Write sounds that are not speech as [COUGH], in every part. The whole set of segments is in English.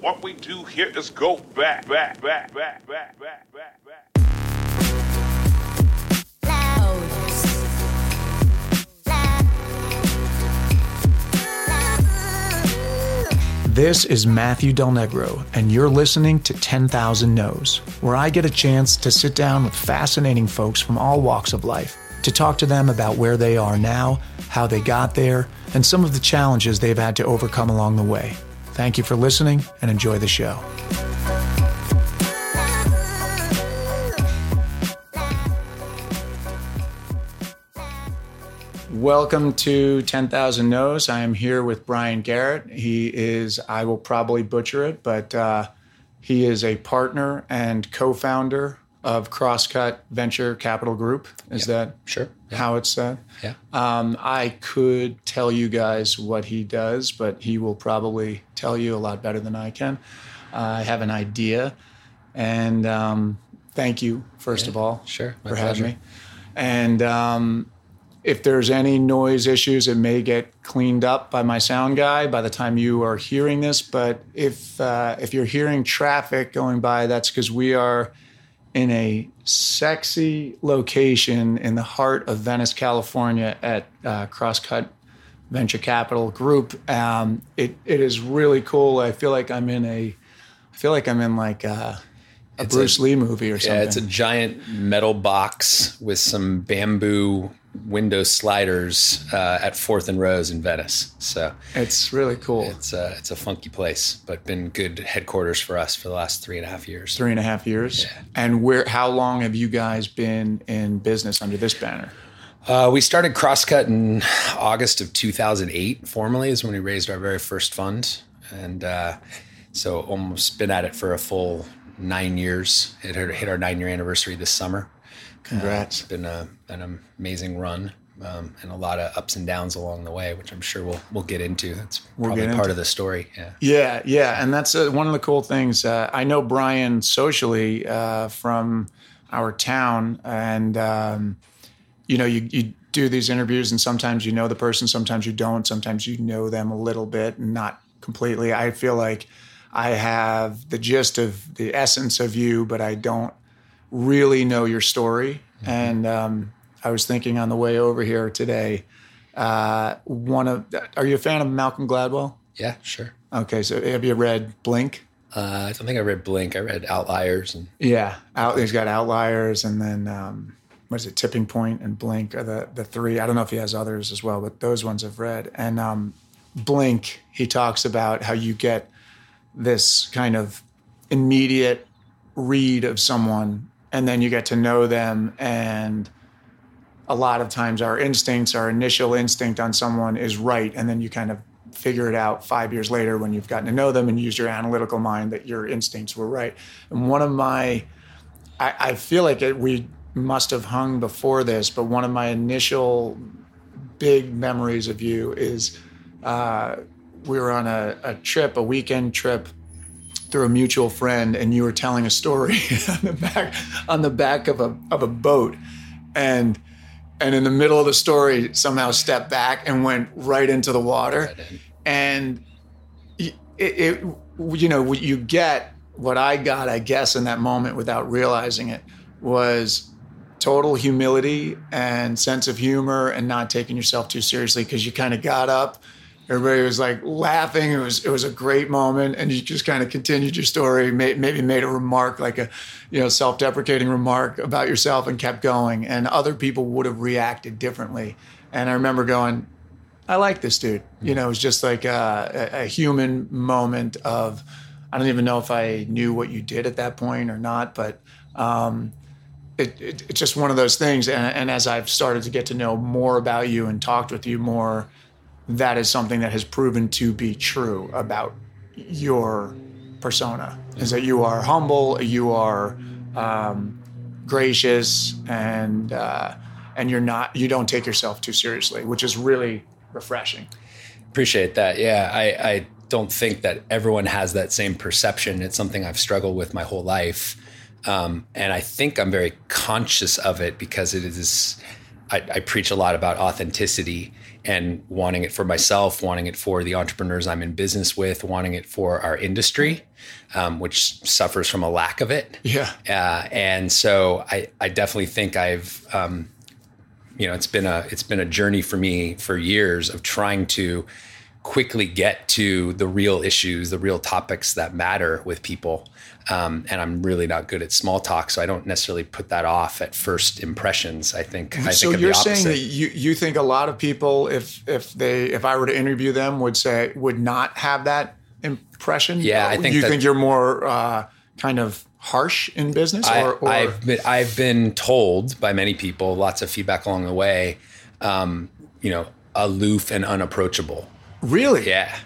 What we do here is go back, back, back, back, back, back, back, back. This is Matthew Del Negro, and you're listening to 10,000 No's, where I get a chance to sit down with fascinating folks from all walks of life to talk to them about where they are now, how they got there, and some of the challenges they've had to overcome along the way. Thank you for listening and enjoy the show. Welcome to 10,000 No's. I am here with Brian Garrett. He is, I will probably butcher it, but uh, he is a partner and co founder of Crosscut Venture Capital Group. Is that Sure. how it's said? Yeah. Um, I could tell you guys what he does, but he will probably tell you a lot better than I can. Uh, I have an idea, and um, thank you, first of all, sure. My for having me. And um, if there's any noise issues, it may get cleaned up by my sound guy by the time you are hearing this. But if uh, if you're hearing traffic going by, that's because we are in a sexy location in the heart of Venice, California, at uh, Crosscut Venture Capital Group. Um, it it is really cool. I feel like I'm in a, I feel like I'm in like a, a Bruce a- Lee movie or something. Yeah, it's a giant metal box with some bamboo window sliders uh, at Fourth and Rose in Venice. So It's really cool. it's a, it's a funky place, but been good headquarters for us for the last three and a half years. Three and a half years. And where? How long have you guys been in business under this banner? Uh, we started Crosscut in August of 2008. Formally is when we raised our very first fund, and uh, so almost been at it for a full nine years. It hit our nine year anniversary this summer. Congrats. It's been a, an amazing run um, and a lot of ups and downs along the way, which I'm sure we'll we'll get into. That's probably get part of the story. Yeah. Yeah, yeah, and that's uh, one of the cool things. Uh, I know Brian socially uh, from our town, and um, you know, you, you do these interviews, and sometimes you know the person, sometimes you don't, sometimes you know them a little bit, and not completely. I feel like I have the gist of the essence of you, but I don't really know your story. And um, I was thinking on the way over here today. Uh, one of, are you a fan of Malcolm Gladwell? Yeah, sure. Okay, so have you read Blink? Uh, I don't think I read Blink. I read Outliers and Yeah, out. He's got Outliers, and then um, what is it? Tipping Point and Blink are the the three. I don't know if he has others as well, but those ones I've read. And um, Blink, he talks about how you get this kind of immediate read of someone, and then you get to know them and. A lot of times, our instincts, our initial instinct on someone is right, and then you kind of figure it out five years later when you've gotten to know them and use your analytical mind that your instincts were right. And one of my, I, I feel like it, we must have hung before this, but one of my initial big memories of you is uh, we were on a, a trip, a weekend trip through a mutual friend, and you were telling a story [LAUGHS] on the back on the back of a of a boat, and and in the middle of the story somehow stepped back and went right into the water. And it, it you know what you get what i got i guess in that moment without realizing it was total humility and sense of humor and not taking yourself too seriously because you kind of got up everybody was like laughing it was it was a great moment and you just kind of continued your story may, maybe made a remark like a you know self-deprecating remark about yourself and kept going and other people would have reacted differently and i remember going I like this dude. You know, it was just like a, a, human moment of, I don't even know if I knew what you did at that point or not, but um, it, it, it's just one of those things. And, and as I've started to get to know more about you and talked with you more, that is something that has proven to be true about your persona is that you are humble, you are um, gracious, and uh, and you're not you don't take yourself too seriously, which is really refreshing. Appreciate that. Yeah, I, I don't think that everyone has that same perception. It's something I've struggled with my whole life. Um, and I think I'm very conscious of it because it is, I, I preach a lot about authenticity and wanting it for myself, wanting it for the entrepreneurs I'm in business with, wanting it for our industry, um, which suffers from a lack of it. Yeah. Uh, and so I, I definitely think I've, um, you know, it's been a it's been a journey for me for years of trying to quickly get to the real issues, the real topics that matter with people. Um, and I'm really not good at small talk, so I don't necessarily put that off at first impressions. I think. I so think you're saying that you you think a lot of people, if if they if I were to interview them, would say would not have that impression. Yeah, I think you that, think you're more uh, kind of harsh in business, I, or, or I've been I've been told by many people, lots of feedback along the way, um, you know, aloof and unapproachable. really, Yeah.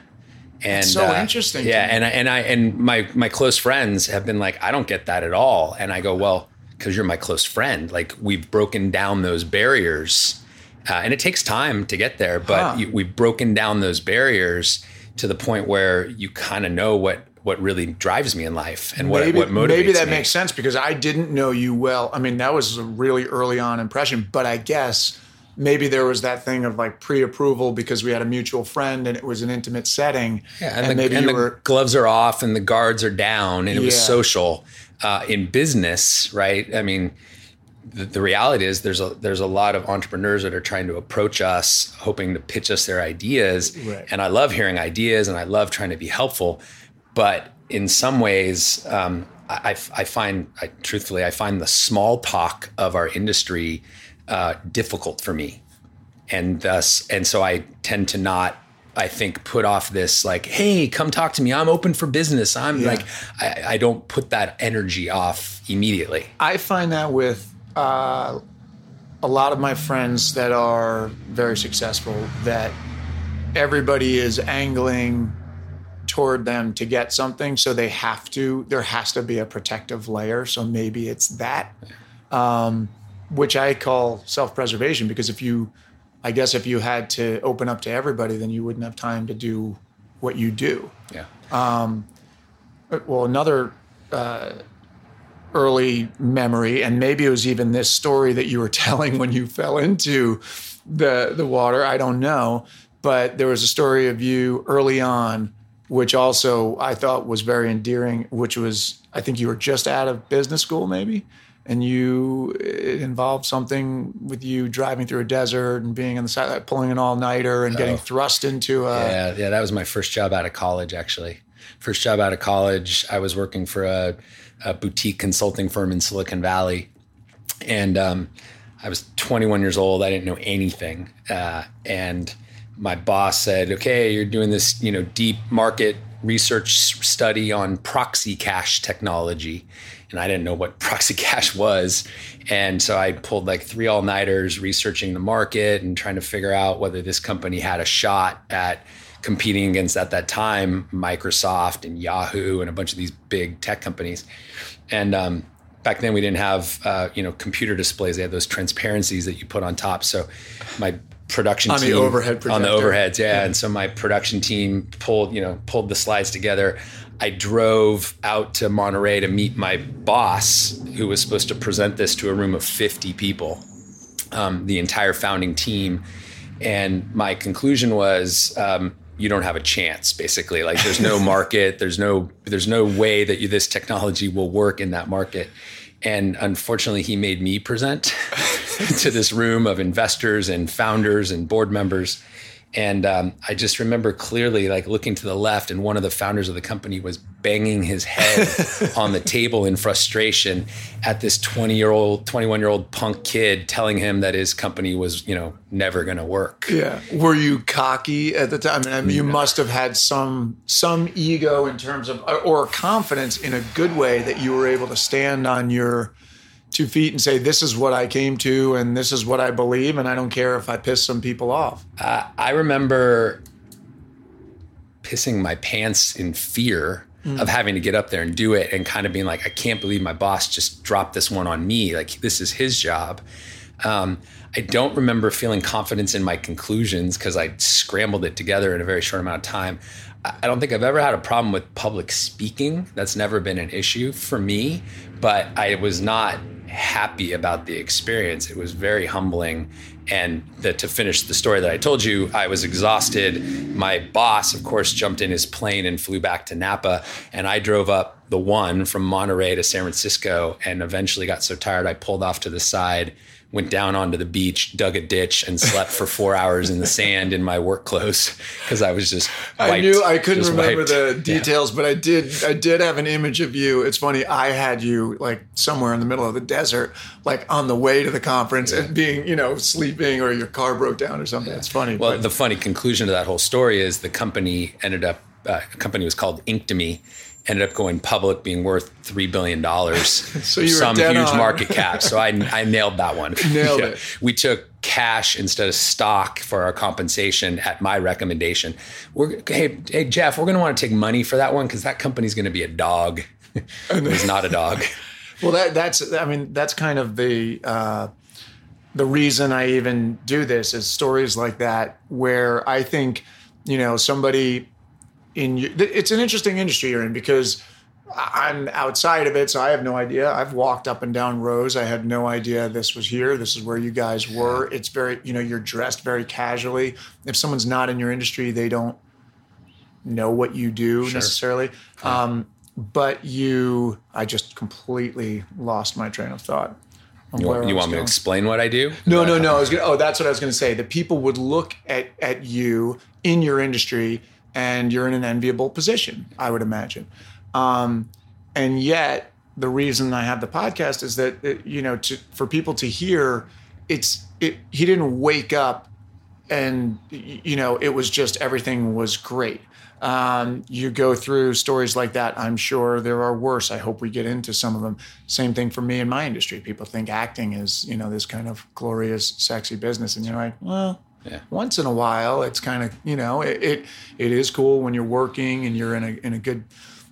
And so uh, interesting Yeah, and I, and I and my my close friends have been like, I don't get that at all. And I go, well, because you're my close friend. Like we've broken down those barriers, uh, and it takes time to get there, but Huh. you, we've broken down those barriers to the point where you kind of know what what really drives me in life and what maybe, what motivates me. maybe that me. makes sense because I didn't know you well. I mean, that was a really early on impression, but I guess maybe there was that thing of like pre-approval because we had a mutual friend and it was an intimate setting. Yeah, and, and, the, maybe and you the were gloves are off and the guards are down, and it was social. Uh, in business, right? I mean, the, the reality is there's a there's a lot of entrepreneurs that are trying to approach us, hoping to pitch us their ideas, Right. and I love hearing ideas, and I love trying to be helpful, but in some ways, um, I, I find, I, truthfully, I find the small talk of our industry uh, difficult for me and thus and so i tend to not i think put off this like hey come talk to me i'm open for business i'm Yeah. like I, I don't put that energy off immediately I find that with uh, a lot of my friends that are very successful, that everybody is angling toward them to get something, so they have to. There has to be a protective layer. So maybe it's that, um, which I call self-preservation. Because if you, I guess, if you had to open up to everybody, then you wouldn't have time to do what you do. yeah well, another uh, early memory, and maybe it was even this story that you were [LAUGHS] telling when you fell into the the water. I don't know, but there was a story of you early on, which also I thought was very endearing. Which was, I think you were just out of business school, maybe. And you, it involved something with you driving through a desert and being on the side, pulling an all nighter and getting Oh. thrust into a. yeah yeah that was my first job out of college actually first job out of college i was working for a, a boutique consulting firm in silicon valley and um, I was 21 years old. I didn't know anything, uh, and my boss said, "Okay, you're doing this, you know, deep market research study on proxy cache technology," and I didn't know what [LAUGHS] proxy cache was, and so I pulled like three all nighters researching the market and trying to figure out whether this company had a shot at competing against at that time Microsoft and Yahoo and a bunch of these big tech companies, and um, back then we didn't have uh, you know computer displays. They had those transparencies that you put on top. So my production On the team overhead on the projector. overheads, yeah. And so my production team pulled you know pulled the slides together. I drove out to Monterey to meet my boss, who was supposed to present this to a room of 50 people, um, the entire founding team. And my conclusion was, um, you don't have a chance. Basically, like there's no [LAUGHS] market, there's no there's no way that you, this technology will work in that market. And unfortunately, he made me present [LAUGHS] to this room of investors and founders and board members. And um, I just remember clearly, like looking to the left, and one of the founders of the company was banging his head [LAUGHS] on the table in frustration at this 20 year old, 21 year old punk kid telling him that his company was, you know, never going to work. Yeah. Were you cocky at the time? I mean, you must have had some some ego in terms of or confidence in a good way that you were able to stand on your two feet and say, "This is what I came to, and this is what I believe, and I don't care if I piss some people off." Uh, I remember pissing my pants in fear of having to get up there and do it and kind of being like, I can't believe my boss just dropped this one on me. Like, this is his job. Um, I don't remember feeling confidence in my conclusions because I scrambled it together in a very short amount of time. I I don't think I've ever had a problem with public speaking. That's never been an issue for me, but I was not happy about the experience. It was very humbling. And that to finish the story that I told you, I was exhausted. My boss, of course, jumped in his plane and flew back to Napa. And I drove up the one from Monterey to San Francisco and eventually got so tired I pulled off to the side went down onto the beach, dug a ditch, and slept for four hours in the sand in my work clothes because I was just. Wiped, I knew I couldn't remember wiped. the details, yeah. but I did. I did have an image of you. It's funny. I had you like somewhere in the middle of the desert, like on the way to the conference, yeah. and being you know sleeping or your car broke down or something. Yeah. It's funny. Well, but. the funny conclusion to that whole story is the company ended up. Uh, a company was called Inktomi ended up going public, being worth three billion dollars. [LAUGHS] so some huge on. market cap. So I, I nailed that one. [LAUGHS] Nailed yeah. it. We took cash instead of stock for our compensation at my recommendation. We're hey hey Jeff, we're going to want to take money for that one because that company's going to be a dog. [LAUGHS] it's not a dog. well, that that's I mean that's kind of the. Uh, the reason I even do this is stories like that where I think, you know, somebody in it's an interesting industry you're in because I'm outside of it, so I have no idea. I've walked up and down rows. I had no idea this was here. This is where you guys were. It's very, you know, you're dressed very casually. If someone's not in your industry, they don't know what you do sure. necessarily. Um, but you, I just completely lost my train of thought. You want, you want me to explain what I do? No, no, no. I was gonna, oh, that's what I was going to say. That people would look at at you in your industry and you're in an enviable position, I would imagine. Um, and yet, the reason I have the podcast is that it, you know, to, for people to hear, it's it, he didn't wake up and you know it was just everything was great. Um, you go through stories like that. I'm sure there are worse. I hope we get into some of them. Same thing for me in my industry. People think acting is you know this kind of glorious, sexy business, and you're like, well, yeah. Once in a while, it's kind of you know it, it, it is cool when you're working and you're in a in a good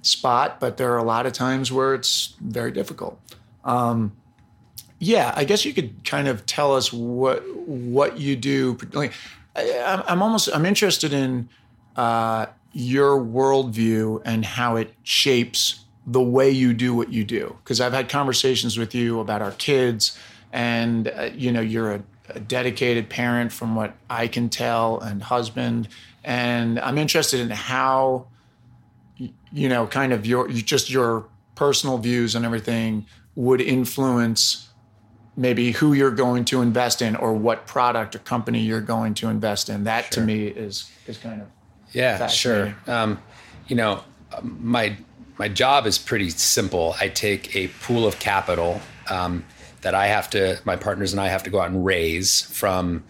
spot, but there are a lot of times where it's very difficult. Um, yeah, I guess you could kind of tell us what what you do. Like, I, I'm almost I'm interested in uh, your worldview and how it shapes the way you do what you do. Because I've had conversations with you about our kids, and uh, you know you're a a dedicated parent from what I can tell and husband. And I'm interested in how, you know, kind of your, just your personal views and everything would influence maybe who you're going to invest in or what product or company you're going to invest in. That sure. to me is, is kind of. Yeah, sure. Um, you know, my, my job is pretty simple. I take a pool of capital, um, that I have to, my partners and I have to go out and raise from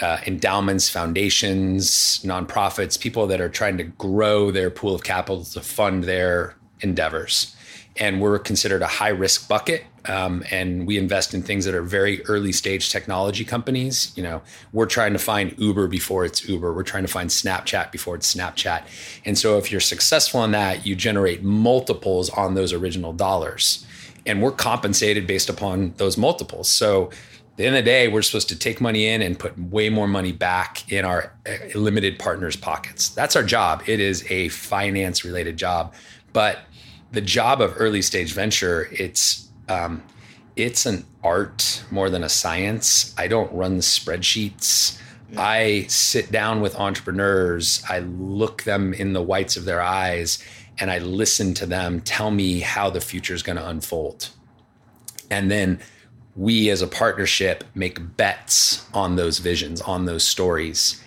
uh, endowments, foundations, nonprofits, people that are trying to grow their pool of capital to fund their endeavors. And we're considered a high risk bucket. Um, and we invest in things that are very early stage technology companies. You know, we're trying to find Uber before it's Uber. We're trying to find Snapchat before it's Snapchat. And so if you're successful in that, you generate multiples on those original dollars and we're compensated based upon those multiples. So at the end of the day, we're supposed to take money in and put way more money back in our uh, limited partners' pockets. That's our job. It is a finance related job, but the job of early stage venture, it's um, it's an art more than a science. I don't run the spreadsheets. Yeah. I sit down with entrepreneurs. I look them in the whites of their eyes and I listen to them tell me how the future is going to unfold. And then we as a partnership make bets on those visions, on those stories,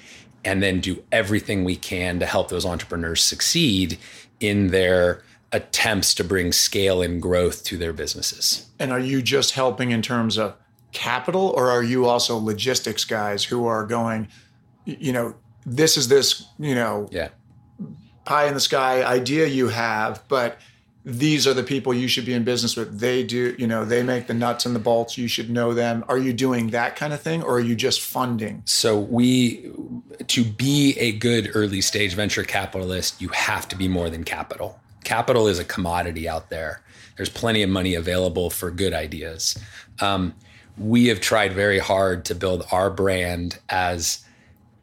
and then do everything we can to help those entrepreneurs succeed in their attempts to bring scale and growth to their businesses. And are you just helping in terms of capital, or are you also logistics guys who are going, you know, this is this, you know, yeah pie in the sky idea you have, but these are the people you should be in business with. They do, you know, they make the nuts and the bolts. You should know them. Are you doing that kind of thing or are you just funding? So, we, to be a good early stage venture capitalist, you have to be more than capital. Capital is a commodity out there. There's plenty of money available for good ideas. Um, we have tried very hard to build our brand as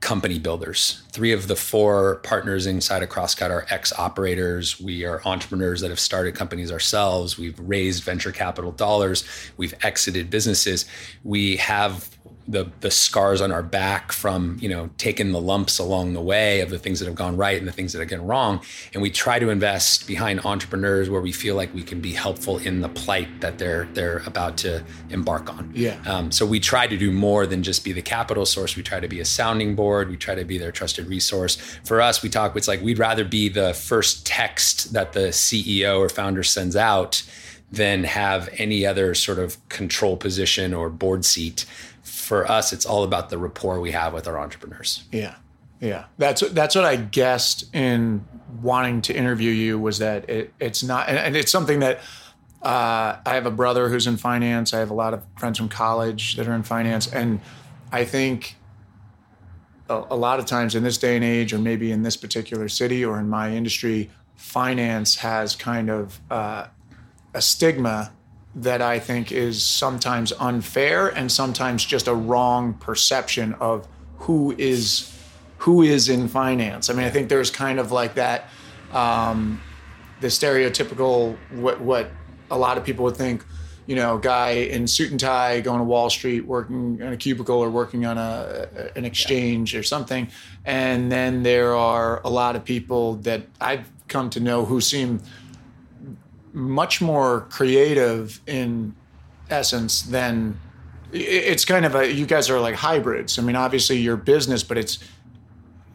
company builders. Three of the four partners inside of Crosscut are ex operators. We are entrepreneurs that have started companies ourselves. We've raised venture capital dollars. We've exited businesses. We have the the scars on our back from you know taking the lumps along the way of the things that have gone right and the things that have gone wrong. And we try to invest behind entrepreneurs where we feel like we can be helpful in the plight that they're they're about to embark on. Yeah. um, so we try to do more than just be the capital source. We try to be a sounding board. We try to be their trusted resource. For us we talk it's like we'd rather be the first text that the ceo or founder sends out than have any other sort of control position or board seat for us, it's all about the rapport we have with our entrepreneurs. Yeah, yeah. That's that's what I guessed in wanting to interview you was that it, it's not, and, it's something that uh, I have a brother who's in finance. I have a lot of friends from college that are in finance, and I think a, a lot of times in this day and age, or maybe in this particular city or in my industry, finance has kind of uh, a stigma that I think is sometimes unfair and sometimes just a wrong perception of who is who is in finance. I mean, I think there's kind of like that um, the stereotypical what what a lot of people would think. You know, guy in suit and tie going to Wall Street, working in a cubicle or working on a an exchange or something, and then there are a lot of people that I've come to know who seem much more creative in essence than it's kind of a you guys are like hybrids i mean obviously your business but it's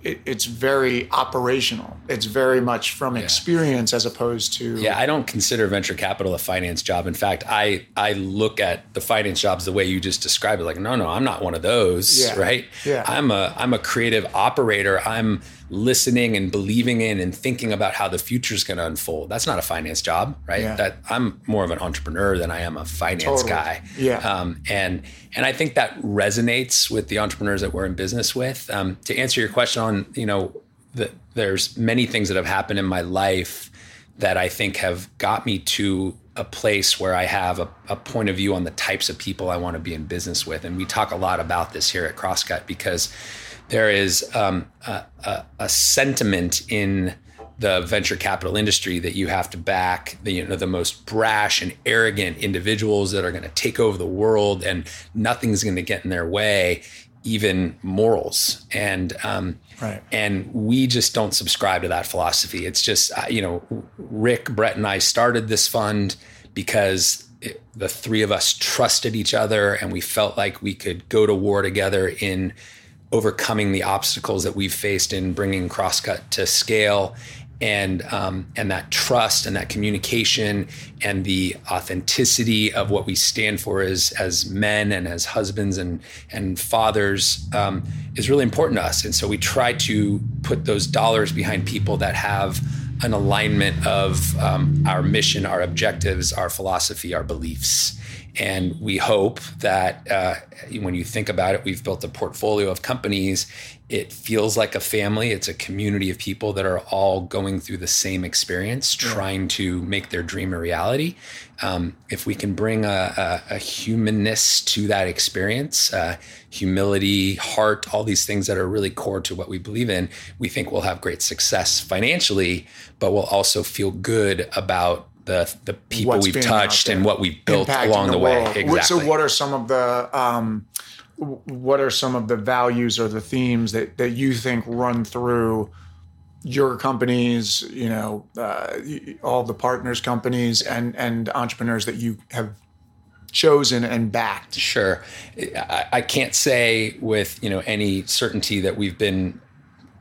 it, it's very operational it's very much from experience as opposed to Yeah, I don't consider venture capital a finance job. In fact, I I look at the finance jobs the way you just described it. Like, no, no, I'm not one of those, Yeah. right? Yeah. I'm a I'm a creative operator. I'm listening and believing in and thinking about how the future is going to unfold. That's not a finance job, right? Yeah. That I'm more of an entrepreneur than I am a finance Totally. guy. Yeah. Um, and and I think that resonates with the entrepreneurs that we're in business with. Um, to answer your question on, you know, the, there's many things that have happened in my life that I think have got me to a place where I have a, a point of view on the types of people I want to be in business with. And we talk a lot about this here at Crosscut because there is um, a, a, a sentiment in the venture capital industry that you have to back the you know the most brash and arrogant individuals that are going to take over the world and nothing's going to get in their way even morals and um, Right. and we just don't subscribe to that philosophy it's just uh, you know rick brett and i started this fund because it, the three of us trusted each other and we felt like we could go to war together in overcoming the obstacles that we've faced in bringing crosscut to scale and um, and that trust and that communication and the authenticity of what we stand for as as men and as husbands and and fathers um, is really important to us. And so we try to put those dollars behind people that have an alignment of um, our mission our objectives our philosophy our beliefs and we hope that uh, when you think about it, we've built a portfolio of companies. It feels like a family. It's a community of people that are all going through the same experience, trying to make their dream a reality. Um, if we can bring a, a, a humanness to that experience, uh, humility, heart, all these things that are really core to what we believe in, we think we'll have great success financially, but we'll also feel good about the the people What's we've touched and what we've built impacting along the, way. Exactly. So, what are some of the um, what are some of the values or the themes that that you think run through your companies? You know, uh, all the partners companies and and entrepreneurs that you have chosen and backed. Sure. I, I can't say with you know any certainty that we've been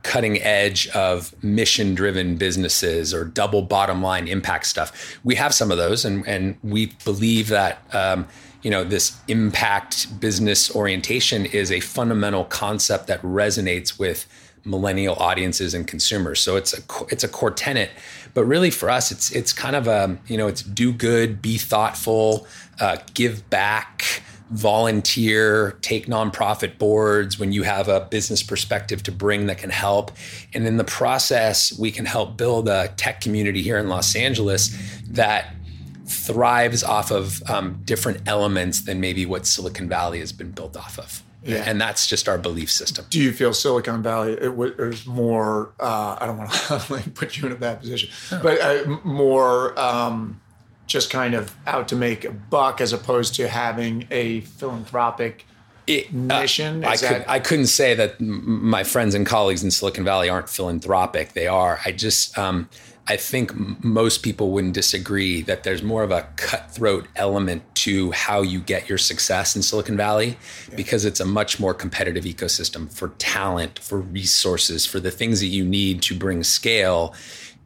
cutting edge of mission driven businesses or double bottom line impact stuff. We have some of those, and and we believe that. Um, you know this impact business orientation is a fundamental concept that resonates with millennial audiences and consumers so it's a it's a core tenet but really for us it's it's kind of a you know it's do good be thoughtful uh, give back volunteer, take nonprofit boards when you have a business perspective to bring that can help. And in the process, we can help build a tech community here in Los Angeles that thrives off of um, different elements than maybe what Silicon Valley has been built off of. Yeah. and that's just our belief system. Do you feel Silicon Valley it it was more? Uh, I don't want to [LAUGHS] put you in a bad position, but uh, more um, just kind of out to make a buck as opposed to having a philanthropic It- uh, mission. I Is could, I couldn't say that m- my friends and colleagues in Silicon Valley aren't philanthropic. They are. I just um, I think m- most people wouldn't disagree that there's more of a cutthroat element to how you get your success in Silicon Valley because it's a much more competitive ecosystem for talent, for resources, for the things that you need to bring scale.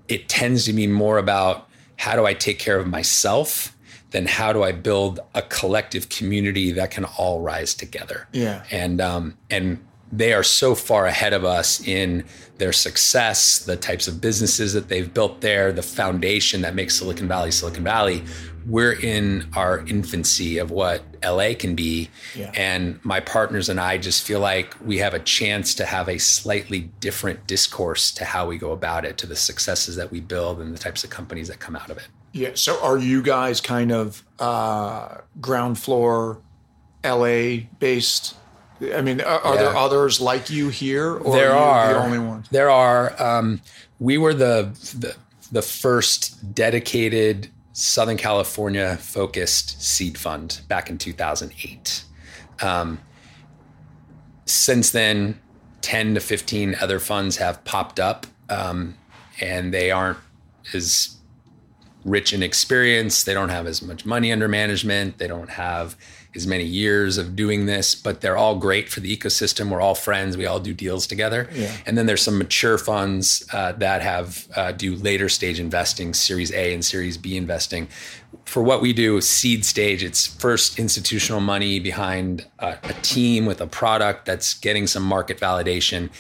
It tends to be more about how do I take care of myself Then how do I build a collective community that can all rise together. Yeah. And um, and they are so far ahead of us in their success, the types of businesses that they've built there, the foundation that makes Silicon Valley Silicon Valley. We're in our infancy of what LA can be. Yeah. And my partners and I just feel like we have a chance to have a slightly different discourse to how we go about it, to the successes that we build and the types of companies that come out of it. Yeah. So are you guys kind of uh, ground floor, LA based? I mean, are, are there others like you here, or there are you are the only one? There are. Um, we were the, the the first dedicated Southern California focused seed fund back in 2008. Um, since then, 10 to 15 other funds have popped up, um, and they aren't as rich in experience. They don't have as much money under management. They don't have as many years of doing this, but they're all great for the ecosystem. We're all friends. We all do deals together. Yeah. And then there's some mature funds uh, that have uh, do later stage investing, Series A and Series B investing. For what we do, seed stage, it's first institutional money behind a, a team with a product that's getting some market validation.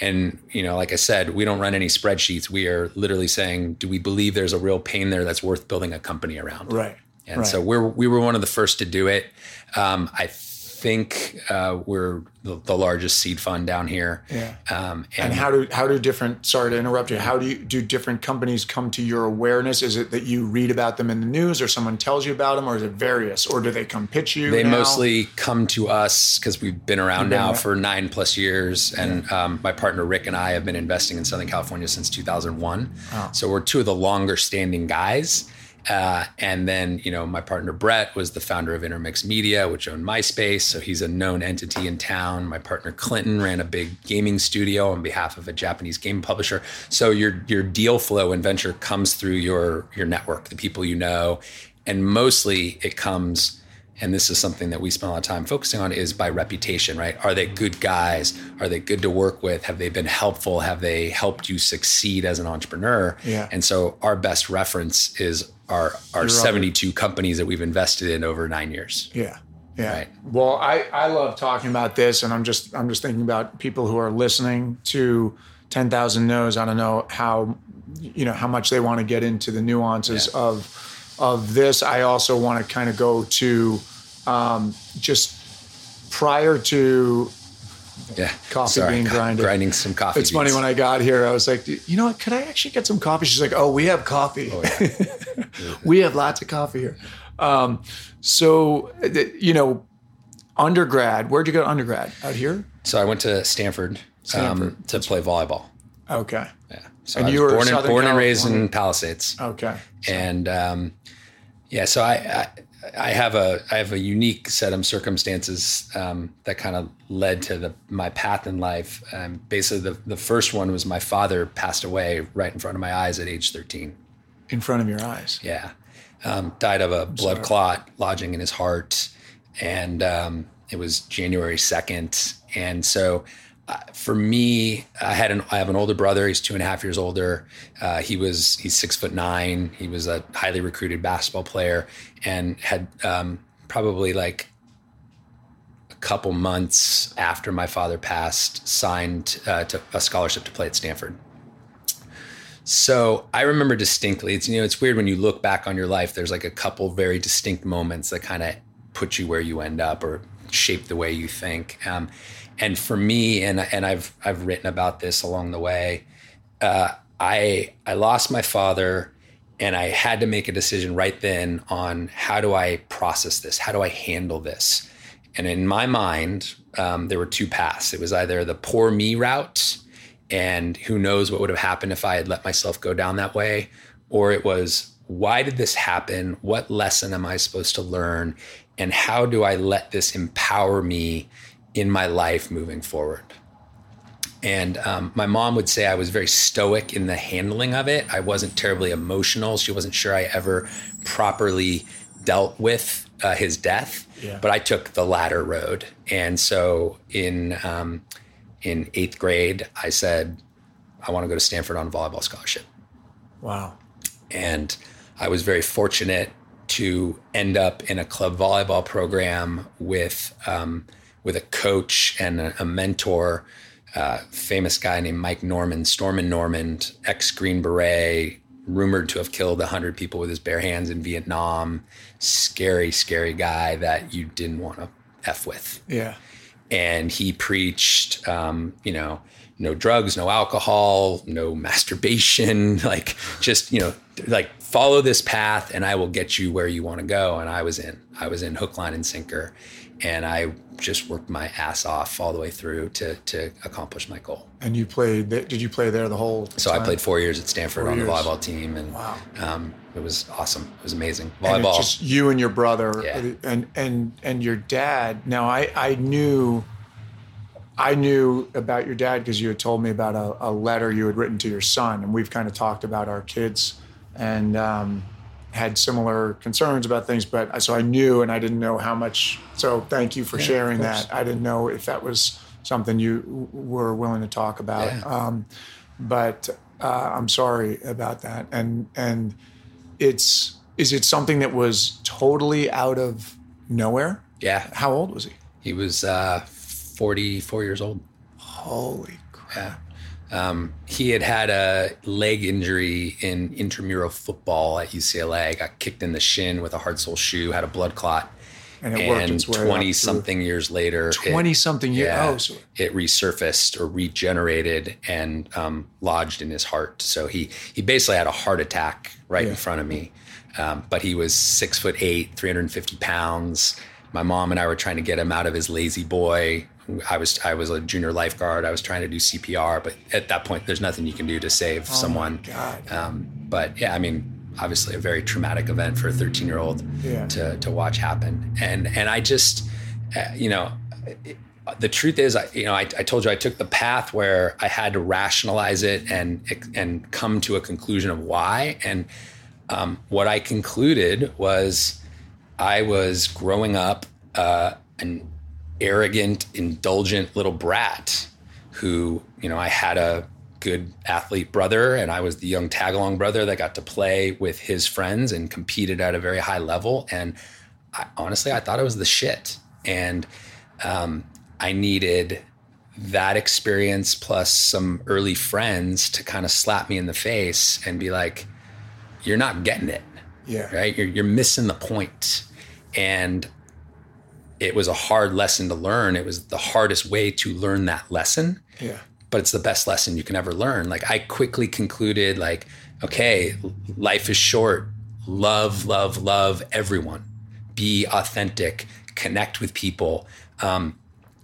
And you know, like I said, we don't run any spreadsheets. We are literally saying, do we believe there's a real pain there that's worth building a company around? Right. And right. so we're we were one of the first to do it. Um, I think uh, we're the, the largest seed fund down here. Yeah. Um, And how do how do different sorry to interrupt you how do you do different companies come to your awareness is it that you read about them in the news or someone tells you about them or is it various or do they come pitch you they now? mostly come to us because we've been around now for nine plus years, and um, my partner Rick and I have been investing in Southern California since 2001. So we're two of the longer standing guys. Uh, and then, you know, my partner Brett was the founder of Intermix Media, which owned MySpace. So he's a known entity in town. My partner Clinton ran a big gaming studio on behalf of a Japanese game publisher. So your your deal flow and venture comes through your your network, the people you know, and mostly it comes and this is something that we spend a lot of time focusing on is by reputation right? Are they good guys? Are they good to work with? Have they been helpful? Have they helped you succeed as an entrepreneur? Yeah. and so our best reference is our our 72 companies that we've invested in over nine years. Yeah. Yeah. Right. well I I love talking about this and I'm just I'm just thinking about people who are listening to 10,000 no's. I don't know how you know how much they want to get into the nuances Yeah. of of this I also want to kind of go to um, just prior to yeah Coffee Sorry, being co- grinded. grinding some coffee It's funny when I got here, I was like, you know what? Could I actually get some coffee? She's like, oh, we have coffee. Oh, yeah. [LAUGHS] we have lots of coffee here. Um, so, you know, undergrad, where'd you go to undergrad? Out here? so i went to stanford, Um, Stanford. to play volleyball Okay. yeah so And I was you were born, in, born and raised in palisades Okay. and um, yeah, so I, I I have a I have a unique set of circumstances um, that kind of led to the my path in life. Um, basically, the the first one was my father passed away right in front of my eyes at age thirteen. In front of your eyes. Yeah, um, died of a blood clot lodging in his heart, and um, it was January second. And so, uh, for me, I had an I have an older brother. He's two and a half years older. Uh, he was he's six foot nine. He was a highly recruited basketball player, and had um, probably like a couple months after my father passed, signed uh, to a scholarship to play at Stanford. So I remember distinctly. It's you know it's weird when you look back on your life. There's like a couple very distinct moments that kind of put you where you end up or shape the way you think. Um, and for me, and and I've I've written about this along the way. Uh, I I lost my father, and I had to make a decision right then on how do I process this? How do I handle this? And in my mind, um, there were two paths. It was either the poor me route, and who knows what would have happened if I had let myself go down that way, or it was why did this happen? What lesson am I supposed to learn? And how do I let this empower me in my life moving forward? And um, my mom would say I was very stoic in the handling of it. I wasn't terribly emotional. She wasn't sure I ever properly dealt with uh, his death. Yeah. But I took the latter road. And so in um, in eighth grade, I said, I want to go to Stanford on a volleyball scholarship. Wow. And I was very fortunate to end up in a club volleyball program with um, with a coach and a, a mentor, uh, famous guy named Mike Norman, Stormin Norman, ex Green Beret, rumored to have killed hundred people with his bare hands in Vietnam. Scary, scary guy that you didn't want to f with Yeah. and he preached, um, you know, no drugs, no alcohol, no masturbation, [LAUGHS] like just, you know, like follow this path and I will get you where you want to go. And I was in, I was in hook, line, and sinker. And I just worked my ass off all the way through to, to accomplish my goal. And you played. Did you play there the whole? So I played four years at Stanford Four on years. the volleyball team. And Wow. um, it was awesome. It was amazing. Volleyball. it's just you and your brother, Yeah. and and and your dad. Now I I knew. I knew about your dad because you had told me about a, a letter you had written to your son, and we've kind of talked about our kids and um, had similar concerns about things. But so I knew, and I didn't know how much. So thank you for sharing that. I didn't know if that was something you were willing to talk about. Yeah. Um, but uh, I'm sorry about that, and and it's is it something that was totally out of nowhere? yeah. How old was he? He was uh, 44 years old. Holy crap! Yeah. Um, he had had a leg injury in intramural football at UCLA. Got kicked in the shin with a hard sole shoe. Had a blood clot. And it And its twenty something years later, it- 20 something years. yeah, Oh, it resurfaced or regenerated and um, lodged in his heart. So he he basically had a heart attack right Yeah. in front of me. Um, but he was six foot eight, 350 pounds. My mom and I were trying to get him out of his lazy boy. I was I was a junior lifeguard. I was trying to do CPR, but at that point, there's nothing you can do to save someone. Oh God. Um, but yeah, I mean, obviously a very traumatic event for a 13 year old Yeah. to, to watch happen. And, and I just, uh, you know, it, the truth is, I, you know, I, I told you I took the path where I had to rationalize it and, and come to a conclusion of why. And um, what I concluded was I was growing up uh, an arrogant, indulgent little brat who, you know, I had a good athlete brother and I was the young tag along brother that got to play with his friends and competed at a very high level. And I, honestly, I thought it was the shit. And um, I needed that experience plus some early friends to kind of slap me in the face and be like, you're not getting it yeah. right? You're, you're missing the point. And it was a hard lesson to learn. It was the hardest way to learn that lesson, Yeah. but it's the best lesson you can ever learn. Like I quickly concluded like, okay, life is short. Love, love, love everyone. Be authentic, connect with people, um,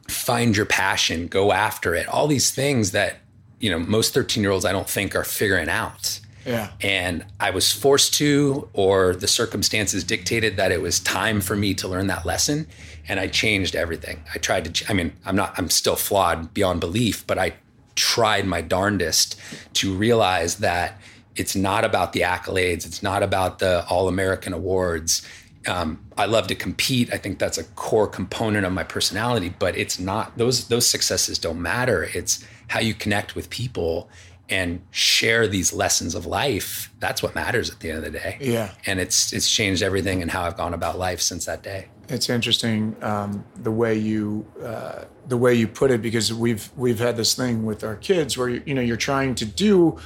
find your passion, go after it. All these things that, you know, most 13 year olds I don't think are figuring out Yeah. and I was forced to, or the circumstances dictated that it was time for me to learn that lesson. And I changed everything. I tried to, I mean, I'm not, I'm still flawed beyond belief, but I tried my darndest to realize that it's not about the accolades, it's not about the All American awards. Um, I love to compete. I think that's a core component of my personality, but it's not those those successes don't matter. It's how you connect with people and share these lessons of life. That's what matters at the end of the day. Yeah. And it's it's changed everything and how I've gone about life since that day. It's interesting um, the way you uh, the way you put it because we've we've had this thing with our kids where you, you know you're trying to do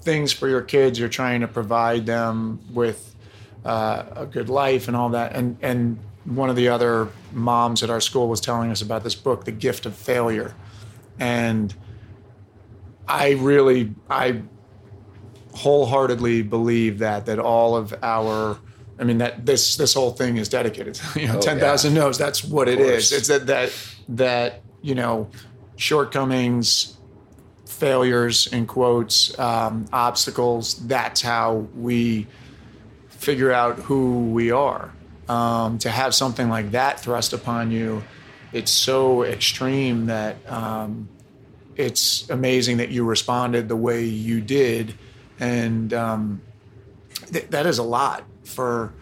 things for your kids, you're trying to provide them with uh, a good life and all that. And and one of the other moms at our school was telling us about this book, The Gift of Failure, and I really I wholeheartedly believe that that all of our I mean that this this whole thing is dedicated. [LAUGHS] You know, Oh, ten thousand yeah. no's. That's what it is. It's that that that you know shortcomings, failures in quotes, um, obstacles. That's how we figure out who we are. Um, to have something like that thrust upon you, it's so extreme that um, it's amazing that you responded the way you did, and um, th- that is a lot for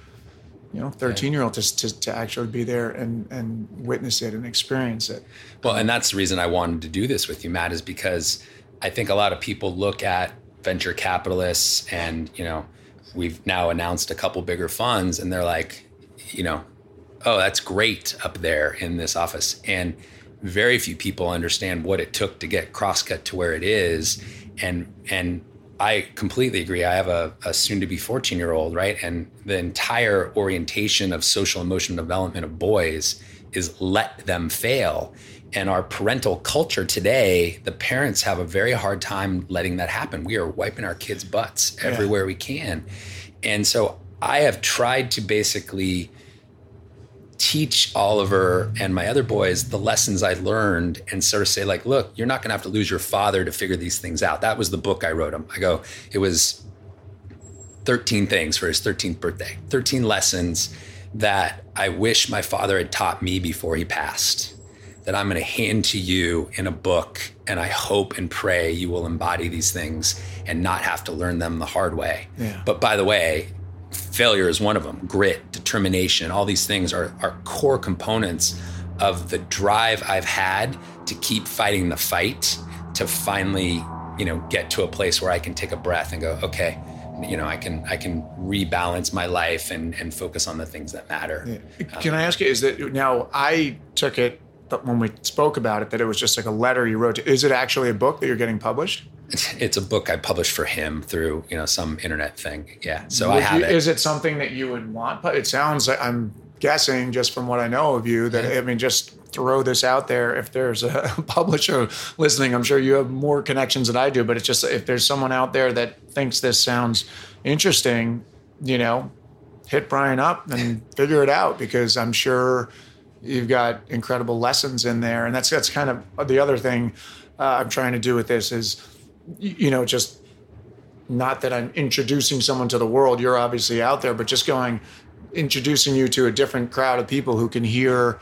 you know 13 year old to, to, to actually be there and and witness it and experience it Well, and that's the reason I wanted to do this with you, Matt, is because I think a lot of people look at venture capitalists and, you know, we've now announced a couple bigger funds and they're like, you know, oh, that's great up there in this office. And very few people understand what it took to get Crosscut to where it is. And and I completely agree. I have a, a soon to be 14 year old, right? And the entire orientation of social emotional development of boys is let them fail. And our parental culture today, the parents have a very hard time letting that happen. We are wiping our kids' butts everywhere we can. And so I have tried to basically teach Oliver and my other boys the lessons I learned and sort of say, like, look, you're not going to have to lose your father to figure these things out. That was the book I wrote him. I go, it was 13 things for his 13th birthday, 13 lessons that I wish my father had taught me before he passed. That I'm going to hand to you in a book, and I hope and pray you will embody these things and not have to learn them the hard way. Yeah. But by the way, failure is one of them. Grit, determination, all these things are, are core components of the drive I've had to keep fighting the fight to finally, you know, get to a place where I can take a breath and go, okay, you know, I can I can rebalance my life and and focus on the things that matter. Can I ask you? Is that now? I took it, but when we spoke about it, that it was just like a letter you wrote. To, is it actually a book that you're getting published? [LAUGHS] It's, a book I published for him through you know some internet thing. Yeah, so I have you- it. Is it something that you would want? But it sounds like I'm guessing just from what I know of you that mm-hmm. I mean, just throw this out there. If there's a [LAUGHS] publisher listening, I'm sure you have more connections than I do. But it's just if there's someone out there that thinks this sounds interesting, you know, hit Brian up and figure it out because I'm sure you've got incredible lessons in there. And that's that's kind of the other thing uh, I'm trying to do with this is, you know, just not that I'm introducing someone to the world. You're obviously out there, but just going, introducing you to a different crowd of people who can hear,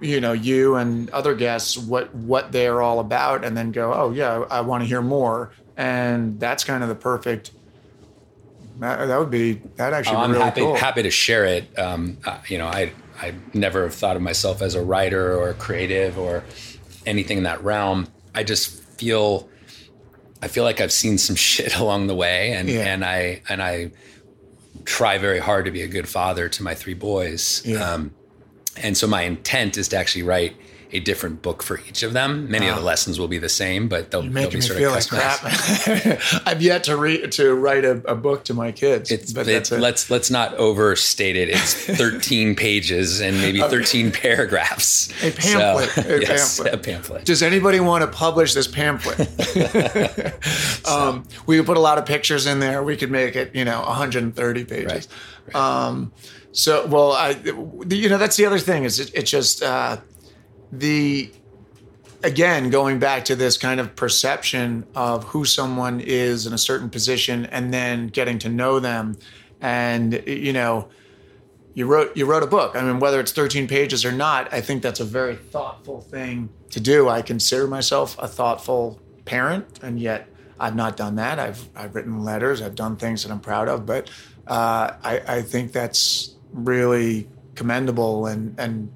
you know, you and other guests what what they're all about, and then go, oh yeah, I want to hear more. And that's kind of the perfect. That, that would be that actually. Oh, be I'm really happy cool. happy to share it. Um, uh, you know, I I never have thought of myself as a writer or a creative or anything in that realm. I just feel I feel like I've seen some [LAUGHS] shit along the way, and Yeah. and I and I try very hard to be a good father to my three boys. Yeah. Um, and so my intent is to actually write a different book for each of them. Many of the lessons will be the same, but they'll, they'll be me sort feel of like customized. crap. [LAUGHS] I've yet to read to write a, a book to my kids. It's, but it's it. let's let's not overstate it. It's [LAUGHS] 13 pages and maybe 13 paragraphs. A pamphlet, So, a [LAUGHS] yes, pamphlet. a pamphlet. Does anybody want to publish this pamphlet? um, we could put a lot of pictures in there. We could make it, you know, 130 pages. Right, Um, so, well, I, you know, that's the other thing is it, it's just uh, the again going back to this kind of perception of who someone is in a certain position, and then getting to know them, and you know, you wrote you wrote a book. I mean, whether it's 13 pages or not, I think that's a very thoughtful thing to do. I consider myself a thoughtful parent, and yet I've not done that. I've I've written letters. I've done things that I'm proud of, but uh, I, I think that's really commendable and and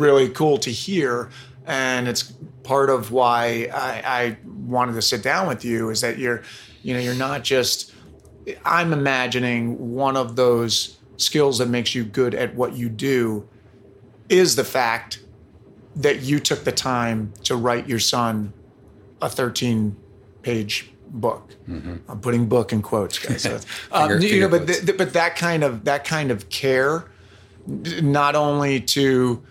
really cool to hear. And it's part of why I, I wanted to sit down with you is that you're, you know, you're not just. I'm imagining one of those skills that makes you good at what you do is the fact that you took the time to write your son a 13 page book. I'm putting book in quotes, guys. So, um, [LAUGHS] Finger- you know, but quotes. th- but that kind of that kind of care, not only to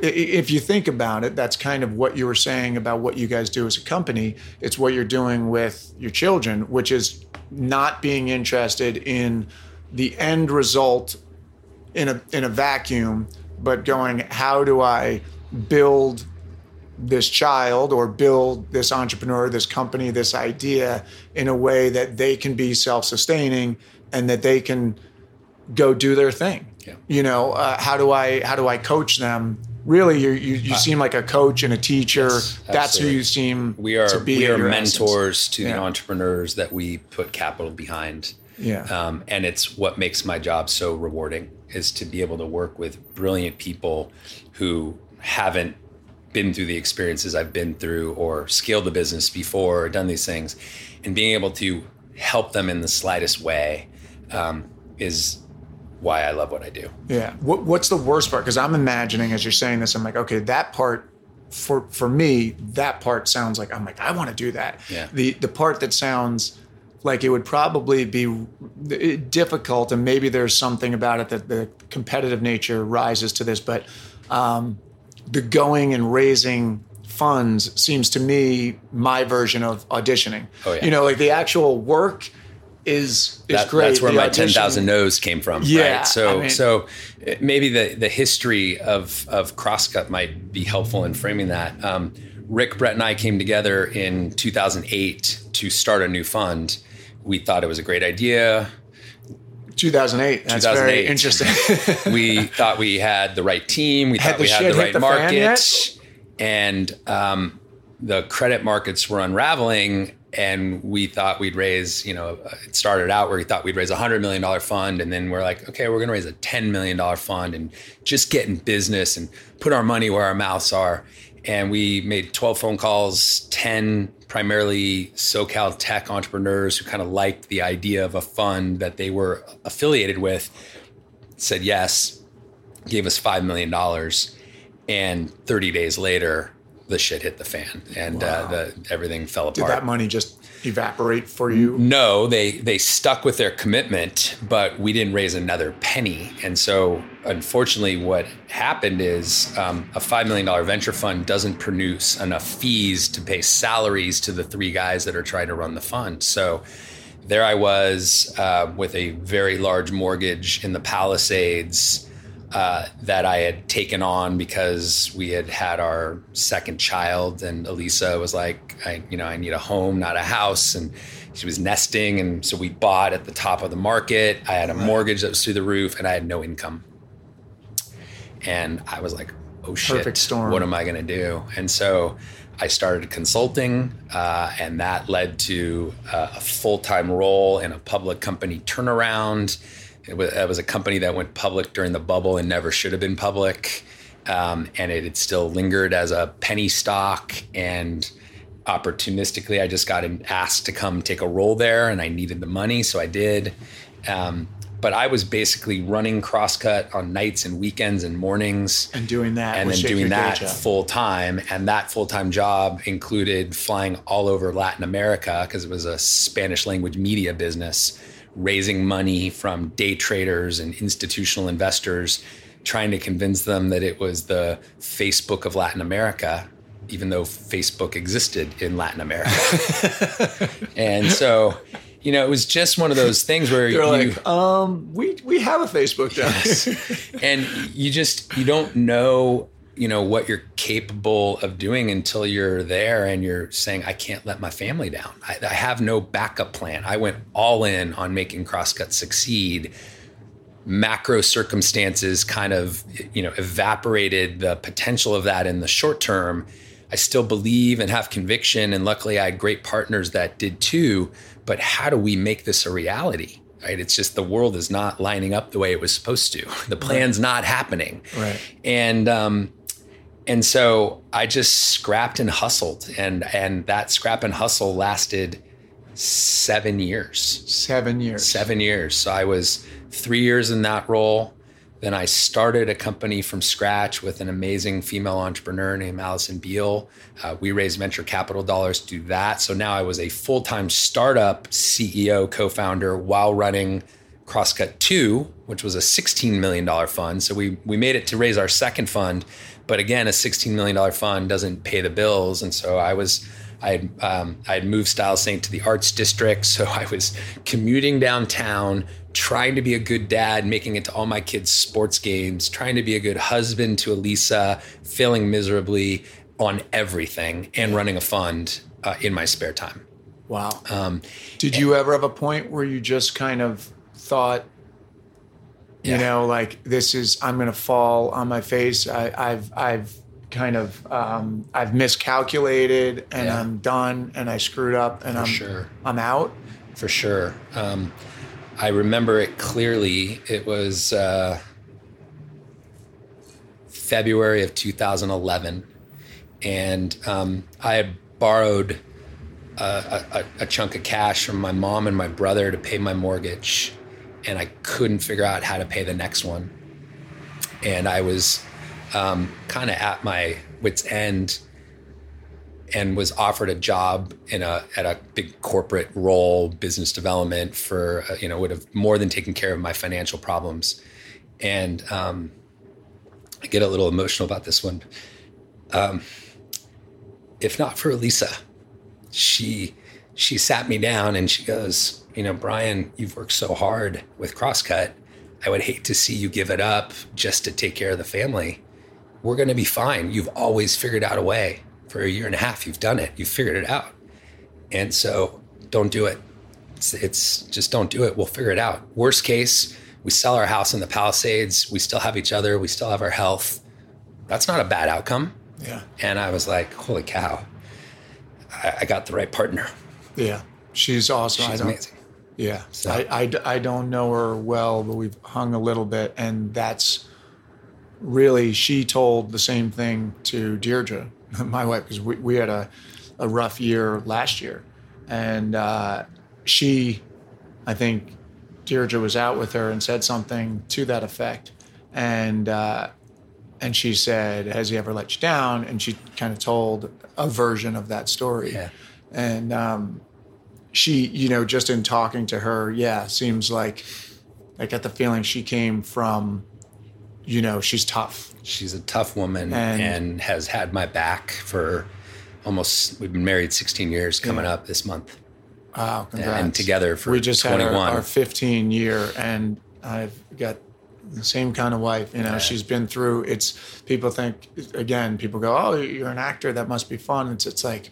if you think about it, that's kind of what you were saying about what you guys do as a company. It's what you're doing with your children, which is not being interested in the end result in a in a vacuum, but going, how do I build this child or build this entrepreneur, this company, this idea in a way that they can be self-sustaining and that they can go do their thing. Yeah. You know, uh, how do I how do I coach them? Really, you you, you seem like a coach and a teacher. Yes, That's who you seem We are to be. we are your essence. mentors to the entrepreneurs that we put capital behind. Yeah. Um, and it's what makes my job so rewarding is to be able to work with brilliant people who haven't been through the experiences I've been through or scaled the business before or done these things and being able to help them in the slightest way um, is why I love what I do. Yeah. What, what's the worst part? Because I'm imagining as you're saying this, I'm like, okay, that part for for me, that part sounds like I'm like I want to do that. Yeah. The the part that sounds like it would probably be difficult, and maybe there's something about it that the competitive nature rises to this, but um, the going and raising funds seems to me my version of auditioning. Oh, yeah. You know, like the actual work is is That- great. That's where The my ten audition- thousand no's came from. Yeah, Right? So I mean- so maybe the the history of of Crosscut might be helpful in framing that. Um, Rick, Brett, and I came together in 2008 to start a new fund. We thought it was a great idea. 2008. That's very interesting. [LAUGHS] we thought we had the right team. We Had thought we had the right the market, and um, the credit markets were unraveling. And we thought we'd raise, you know, it started out where we thought we'd raise a hundred million dollar fund, and then we're like, okay, we're going to raise a ten million dollar fund and just get in business and put our money where our mouths are. And we made 12 phone calls, 10 primarily SoCal tech entrepreneurs who kind of liked the idea of a fund that they were affiliated with said yes, gave us $5 million. And 30 days later, the shit hit the fan and uh, the, everything fell apart. Did that money just evaporate for you? No, they they stuck with their commitment, but we didn't raise another penny. And so, unfortunately, what happened is um, a five million dollar venture fund doesn't produce enough fees to pay salaries to the three guys that are trying to run the fund. So. There I was uh, with a very large mortgage in the Palisades uh, that I had taken on because we had had our second child, and Elisa was like, I, you know, I need a home, not a house, and she was nesting, and so we bought at the top of the market. I had a mortgage that was through the roof, and I had no income, and I was like, oh shit, Perfect storm. what am I going to do? And so. I started consulting, uh, and that led to uh, a full time role in a public company turnaround. It was, it was a company that went public during the bubble and never should have been public. Um, and it had still lingered as a penny stock. And opportunistically, I just got asked to come take a role there, and I needed the money, so I did. Um, but I was basically running Crosscut on nights and weekends and mornings And doing that, and then doing that full time. And that full time job included flying all over Latin America because it was a Spanish language media business, raising money from day traders and institutional investors, trying to convince them that it was the Facebook of Latin America. Even though Facebook existed in Latin America. [LAUGHS] and so, you know, it was just one of those things where They're you, like, um, we we have a Facebook here. and you just you don't know you know what you're capable of doing until you're there and you're saying i can't let my family down. I, I have no backup plan. I went all in on making crosscut succeed. Macro circumstances kind of you know evaporated the potential of that in the short term. I still believe and have conviction and luckily i had great partners that did too but how do we make this a reality right? It's just the world is not lining up the way it was supposed to. [LAUGHS] The plan's not happening. Right. and um and so i just scrapped and hustled and and that scrap and hustle lasted seven years Seven years. seven years. So I was three years in that role. Then I started a company from scratch with an amazing female entrepreneur named Allison Beal. Uh, we raised venture capital dollars to do that. So now I was a full time startup CEO, co founder while running Crosscut 2, which was a $16 million fund. So we, we made it to raise our second fund. But again, a $16 million fund doesn't pay the bills. And so I was I had um, I had moved Style Saint to the Arts District, so [LAUGHS] I was commuting downtown trying to be a good dad, making it to all my kids' sports games, trying to be a good husband to Elisa, failing miserably on everything, and running a fund uh, in my spare time. Wow. Um, Did you ever have a point where you just kind of thought, you know, like this is I'm going to fall on my face. I, I've I've kind of um, I've miscalculated and Yeah. I'm done and I screwed up and I'm sure. I'm out. for sure. Um, I remember it clearly. It was uh, February of 2011, and um, I had borrowed a, a, a chunk of cash from my mom and my brother to pay my mortgage, and I couldn't figure out how to pay the next one. And I was um, kind of at my wits' end and was offered a job in a at a big corporate role, business development for uh, you know would have more than taken care of my financial problems, and um, I get a little emotional about this one. Um, if not for Lisa, she she sat me down and she goes, you know, Brian, you've worked so hard with Crosscut. I would hate to see you give it up just to take care of the family. We're going to be fine. You've always figured out a way for a year and a half. You've done it. You've figured it out. And so don't do it. It's, it's just don't do it. We'll figure it out. Worst case, we sell our house in the Palisades. We still have each other. We still have our health. That's not a bad outcome. Yeah. And I was like, holy cow, I, I got the right partner. Yeah. She's awesome. She's amazing. Yeah. So- I, I, I don't know her well, but we've hung a little bit. And that's really, she told the same thing to Deirdre, [LAUGHS] my wife, because we, we had a, a rough year last year. And uh, she, I think Deirdre was out with her and said something to that effect. And, uh, and she said, Has he ever let you down? And she kind of told a version of that story. Yeah. And, um, she, you know, just in talking to her, yeah, seems like I got the feeling she came from, you know, she's tough. She's a tough woman And- and, has had my back for almost, we've been married 16 years coming Yeah. up this month. Wow, congrats. And together for we just 21. had our, our 15 year, and I've got the same kind of wife. You know, Yeah. she's been through. It's people think again. People go, "Oh, you're an actor. That must be fun." It's it's like,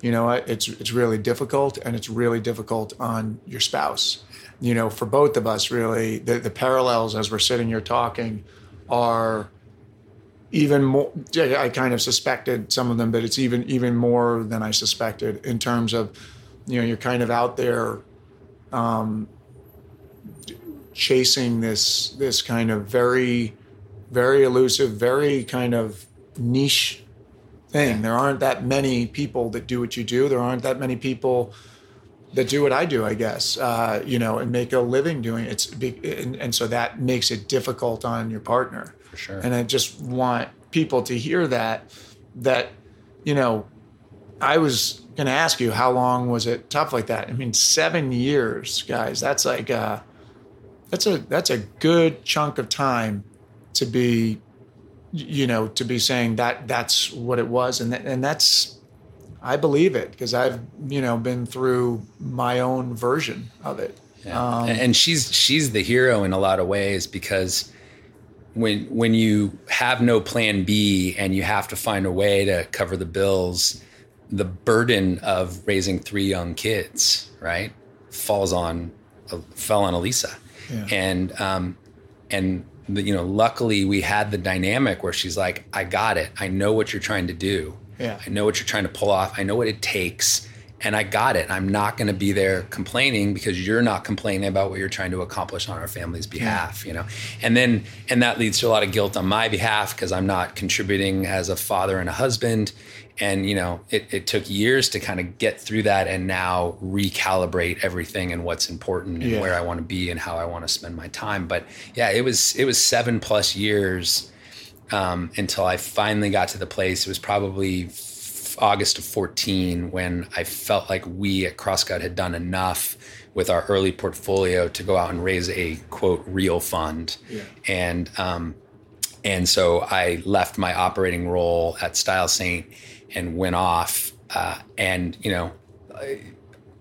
you know? It's it's really difficult, and it's really difficult on your spouse. You know, for both of us, really, the the parallels as we're sitting here talking are even more i kind of suspected some of them but it's even even more than i suspected in terms of you know you're kind of out there um, chasing this this kind of very very elusive very kind of niche thing there aren't that many people that do what you do there aren't that many people that do what I do, I guess, uh, you know, and make a living doing it. It's big, and, and so that makes it difficult on your partner. For sure. And I just want people to hear that, that, you know, I was going to ask you, how long was it tough like that? I mean, seven years, guys, that's like, uh, that's a, that's a good chunk of time to be, you know, to be saying that that's what it was. And, that, and that's, I believe it because I've, you know, been through my own version of it. Yeah. Um, and she's she's the hero in a lot of ways because when when you have no plan B and you have to find a way to cover the bills, the burden of raising three young kids, right, falls on fell on Elisa, Yeah. and um, and you know, luckily we had the dynamic where she's like, I got it, I know what you're trying to do, Yeah. I know what you're trying to pull off. I know what it takes. And I got it. I'm not going to be there complaining because you're not complaining about what you're trying to accomplish on our family's behalf, you know. And then and that leads to a lot of guilt on my behalf because I'm not contributing as a father and a husband. And you know, it, it took years to kind of get through that and now recalibrate everything and what's important and Yeah. where I want to be and how I want to spend my time. But yeah, it was it was seven plus years um, until I finally got to the place. It was probably August of 14 when I felt like we at Crosscut had done enough with our early portfolio to go out and raise a quote real fund. Yeah. And um, and so I left my operating role at Style Saint and went off. Uh, and you know,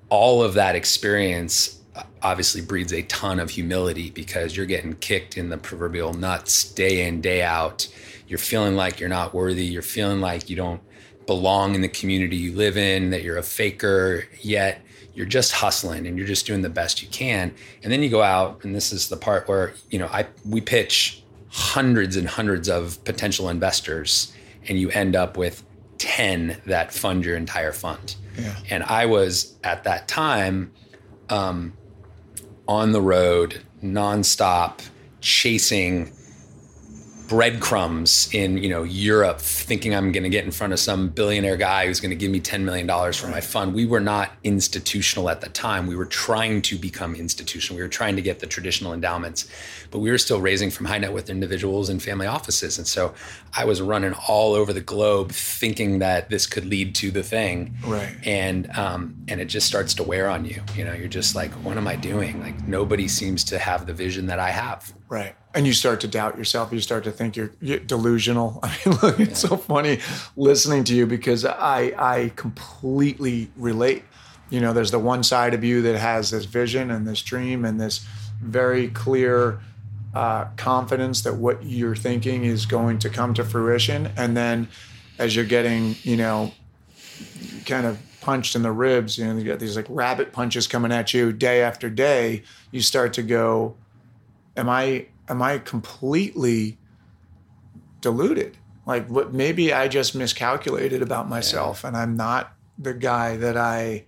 all of that experience obviously breeds a ton of humility because you're getting kicked in the proverbial nuts day in day out you're feeling like you're not worthy you're feeling like you don't belong in the community you live in that you're a faker yet you're just hustling and you're just doing the best you can and then you go out and this is the part where you know i we pitch hundreds and hundreds of potential investors and you end up with 10 that fund your entire fund Yeah. and i was at that time um, on the road nonstop chasing breadcrumbs in you know Europe, thinking I'm going to get in front of some billionaire guy who's going to give me ten million dollars for my fund. We were not institutional at the time. We were trying to become institutional. We were trying to get the traditional endowments, but we were still raising from high net worth individuals and family offices. And so I was running all over the globe, thinking that this could lead to the thing. Right. And um, and it just starts to wear on you. You know, you're just like, what am I doing? Like nobody seems to have the vision that I have. Right. And you start to doubt yourself. You start to think you're, you're delusional. [LAUGHS] I mean, look, it's so funny listening to you because I I completely relate. You know, there's the one side of you that has this vision and this dream and this very clear uh, confidence that what you're thinking is going to come to fruition. And then as you're getting, you know, kind of punched in the ribs, you know, you get these like rabbit punches coming at you day after day, you start to go, am I am I completely deluded? Like what maybe I just miscalculated about myself and I'm not the guy that I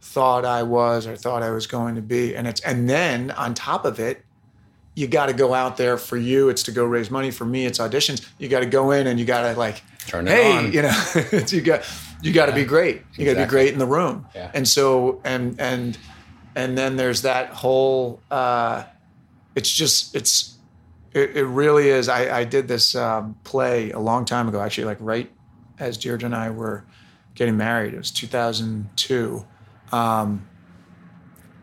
thought I was or thought I was going to be. And it's and then on top of it, you got to go out there for you. It's to go raise money. For me, it's auditions. You got to go in and you got to like, Turn it hey, on. you know, [LAUGHS] you got you got to be great. You got to be great in the room. Yeah. And so and and and then there's that whole. uh It's just it's it, it really is. I, I did this um, play a long time ago, actually, like right as Deirdre and I were getting married. It was 2002. Um,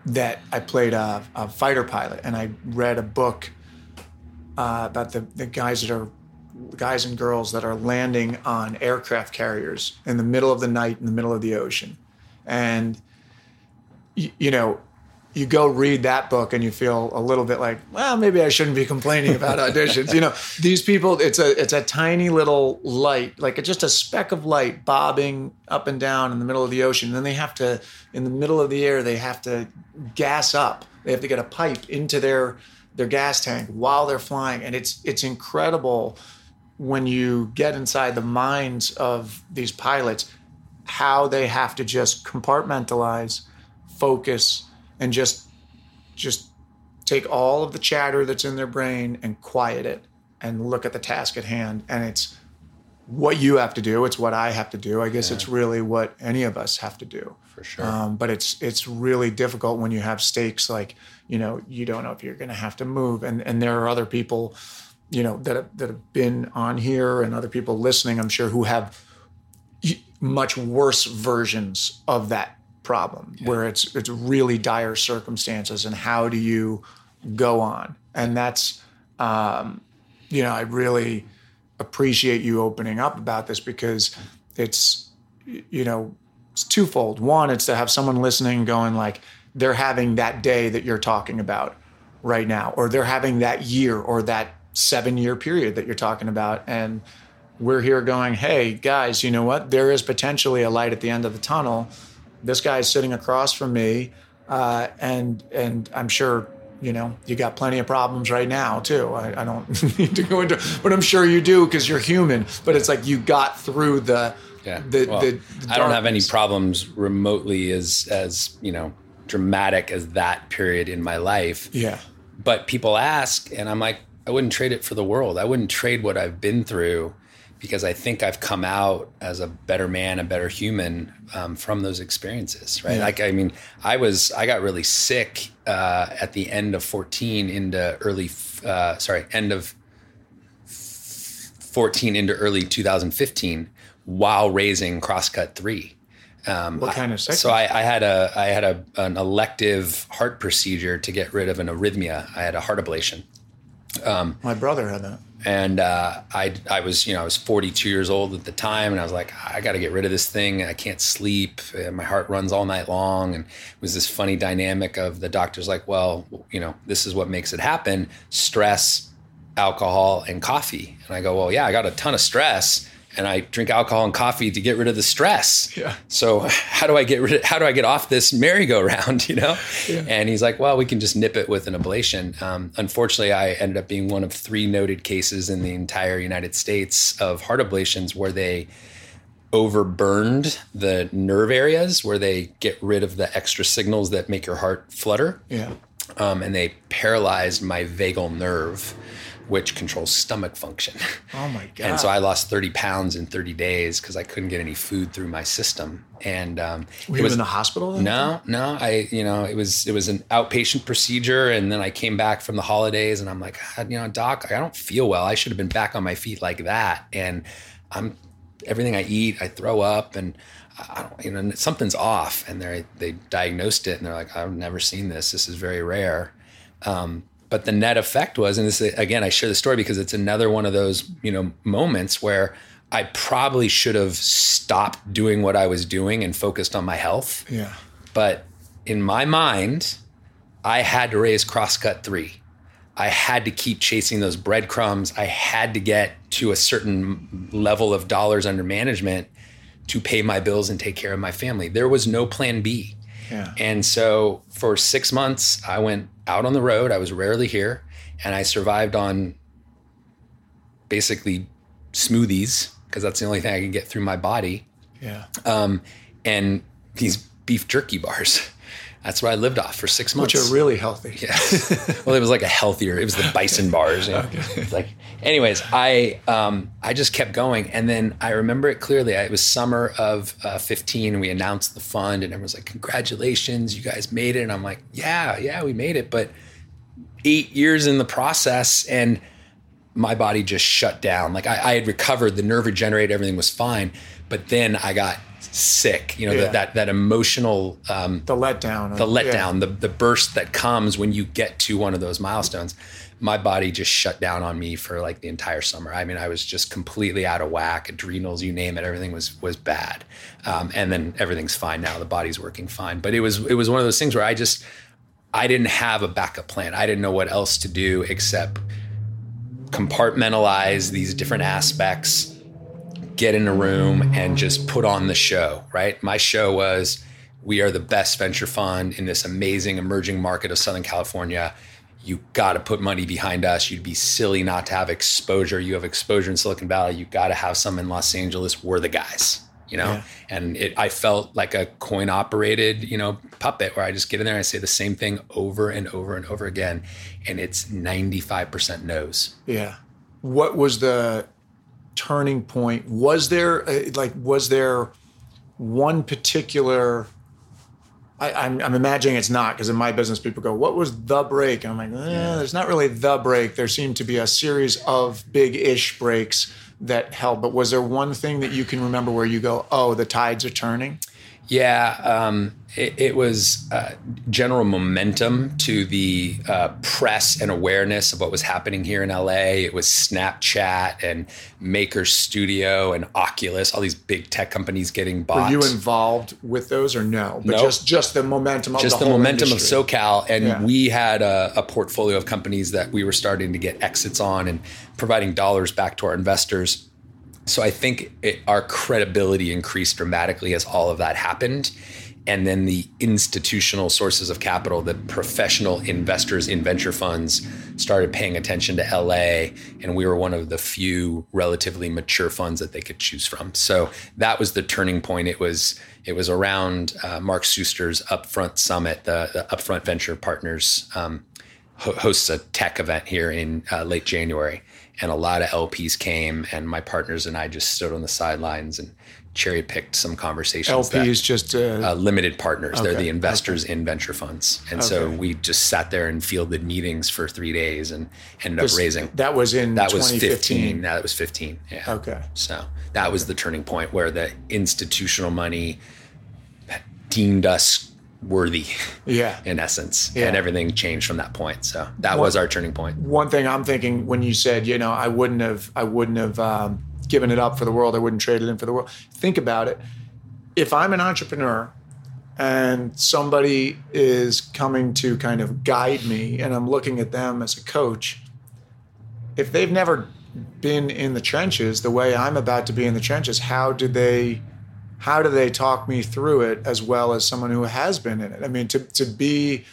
that I played a, a fighter pilot, and I read a book uh, about the, the guys that are guys and girls that are landing on aircraft carriers in the middle of the night in the middle of the ocean, and you know you go read that book and you feel a little bit like, well, maybe I shouldn't be complaining about [LAUGHS] auditions. you know, these people, it's a it's a tiny little light, like just a speck of light bobbing up and down in the middle of the ocean. And then they have to, in the middle of the air, they have to gas up. They have to get a pipe into their their gas tank while they're flying, and it's it's incredible when you get inside the minds of these pilots how they have to just compartmentalize, focus, and just just take all of the chatter that's in their brain and quiet it and look at the task at hand. And it's what you have to do. It's what I have to do. I guess it's really what any of us have to do. For sure. Um, but it's it's really difficult when you have stakes like you know you don't know if you're going to have to move, and and there are other people, you know that have, that have been on here and other people listening. I'm sure who have much worse versions of that problem, where it's it's really dire circumstances, and how do you go on? And that's um, you know I really appreciate you opening up about this because it's you know it's twofold. One, it's to have someone listening going like they're having that day that you're talking about right now, or they're having that year or that seven year period that you're talking about. And we're here going, hey, guys, you know what? There is potentially a light at the end of the tunnel. This guy's sitting across from me. Uh, and and I'm sure you know you got plenty of problems right now too. I, I don't [LAUGHS] need to go into, but I'm sure you do because you're human. But it's like you got through the Yeah. the, Well, the, the I don't have any problems remotely as as you know dramatic as that period in my life. Yeah. But people ask, and I'm like, I wouldn't trade it for the world. I wouldn't trade what I've been through because I think I've come out as a better man, a better human um, from those experiences. Right? Yeah. Like, I mean, I was I got really sick uh, at the end of 14 into early, uh, sorry, end of 14 into early 2015 while raising Crosscut Three. Um, What kind of sickness? So I, I had a I had a an elective heart procedure to get rid of an arrhythmia. I had a heart ablation, My brother had that. And uh, I I was you know I was 42 years old at the time, and I was like I got to get rid of this thing. I can't sleep. My heart runs all night long, and it was this funny dynamic of the doctor's like, well, you know, this is what makes it happen: stress, alcohol, and coffee. And I go, well, yeah, I got a ton of stress. And I drink alcohol and coffee to get rid of the stress. Yeah. So how do I get rid of, how do I get off this merry-go-round, [LAUGHS] you know? Yeah. And he's like, well, we can just nip it with an ablation. Um, unfortunately, I ended up being one of three noted cases in the entire United States of heart ablations where they overburned the nerve areas where they get rid of the extra signals that make your heart flutter. Yeah. Um, and they paralyzed my vagal nerve, which controls stomach function. [LAUGHS] Oh my god. And so I lost 30 pounds in 30 days because I couldn't get any food through my system. And um, Were it you was in the hospital? No, no. I, you know, it was it was an outpatient procedure, and then I came back from the holidays, and I'm like, you know, doc, I don't feel well. I should have been back on my feet like that. And I'm everything I eat, I throw up, and I don't, you know, something's off. And they they diagnosed it, and they're like, I've never seen this. This is very rare. Um, but the net effect was, and this again, I share the story because it's another one of those you know moments where I probably should have stopped doing what I was doing and focused on my health. Yeah. But in my mind, I had to raise crosscut three. I had to keep chasing those breadcrumbs. I had to get to a certain level of dollars under management to pay my bills and take care of my family. There was no plan B. Yeah. And so for six months, I went out on the road. I was rarely here, and I survived on basically smoothies because that's the only thing I could get through my body Yeah. um, and these beef jerky bars. That's what I lived off for six months. Which are really healthy. Yes. [LAUGHS] well, it was like a healthier. It was the bison bars. You know? It's Like, anyways, I um, I just kept going, and then I remember it clearly. I, it was summer of uh, fifteen, and we announced the fund, and everyone's like, "Congratulations, you guys made it!" And I'm like, "Yeah, yeah, we made it." But eight years in the process, and my body just shut down. Like I, I had recovered, the nerve regenerated, everything was fine, but then I got sick. You know, Yeah. that that that emotional. Um, The letdown. the letdown, the the burst that comes when you get to one of those milestones. My body just shut down on me for like the entire summer. I mean, I was just completely out of whack. Adrenals, you name it, everything was was bad. Um, and then everything's fine now. The body's working fine. But it was it was one of those things where I just I didn't have a backup plan. I didn't know what else to do except compartmentalize these different aspects, get in a room and just put on the show, right? My show was we are the best venture fund in this amazing emerging market of Southern California. You got to put money behind us. You'd be silly not to have exposure. You have exposure in Silicon Valley. You got to have some in Los Angeles. We're the guys, you know? Yeah. And it, I felt like a coin operated, you know, puppet where I just get in there and I say the same thing over and over and over again. And it's 95% no's. Yeah. What was the turning point? Was there uh, like was there one particular? I, I'm, I'm imagining it's not because in my business people go, "What was the break?" And I'm like, eh, "There's not really the break. There seemed to be a series of big-ish breaks that held." But was there one thing that you can remember where you go, "Oh, the tides are turning"? Yeah, um, it, it was uh, general momentum to the uh, press and awareness of what was happening here in LA. It was Snapchat and Maker Studio and Oculus, all these big tech companies getting bought. Were you involved with those or no? But Nope. just just the momentum of just the, the, momentum industry. of SoCal, and Yeah. we had a, a portfolio of companies that we were starting to get exits on and providing dollars back to our investors. So I think it, our credibility increased dramatically as all of that happened. And then the institutional sources of capital, the professional investors in venture funds, started paying attention to LA. And we were one of the few relatively mature funds that they could choose from. So that was the turning point. It was it was around uh, Mark Suster's Upfront Summit, the, the Upfront Venture Partners um, hosts a tech event here in uh, late January, and a lot of LPs came, and my partners and I just stood on the sidelines and cherry picked some conversations. LPs just uh, uh, limited partners. They're the investors in venture funds, and so we just sat there and fielded meetings for three days and ended up raising. that was in That was 2015. fifteen. That was fifteen. Yeah. Okay. So that was the turning point where the institutional money deemed us worthy Yeah. [LAUGHS] in essence. Yeah. And everything changed from that point. So that What- was our turning point. One thing I'm thinking when you said, you know, I wouldn't have, I wouldn't have um, given it up for the world. I wouldn't trade it in for the world. Think about it. If I'm an entrepreneur and somebody is coming to kind of guide me and I'm looking at them as a coach, if they've never been in the trenches the way I'm about to be in the trenches, how do they how do they talk me through it as well as someone who has been in it? I mean, to to be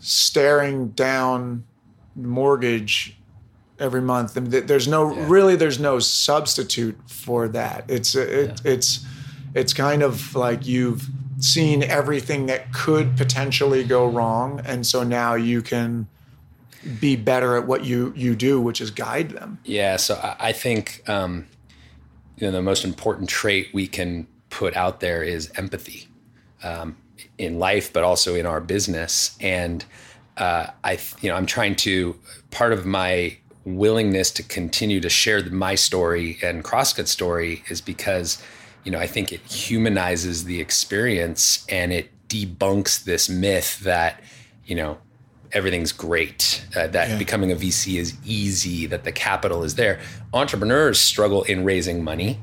staring down mortgage every month, I mean, there's no Yeah. really there's no substitute for that. It's it, it's it's kind of like you've seen everything that could potentially go wrong, and so now you can be better at what you you do, which is guide them. Yeah, so I, I think um, you know the most important trait we can put out there is empathy um, in life, but also in our business. And uh, I, you know, I'm trying to part of my willingness to continue to share my story and CrossCut story is because you know I think it humanizes the experience and it debunks this myth that you know everything's great, uh, that Yeah. becoming a VC is easy, that the capital is there. Entrepreneurs struggle in raising money.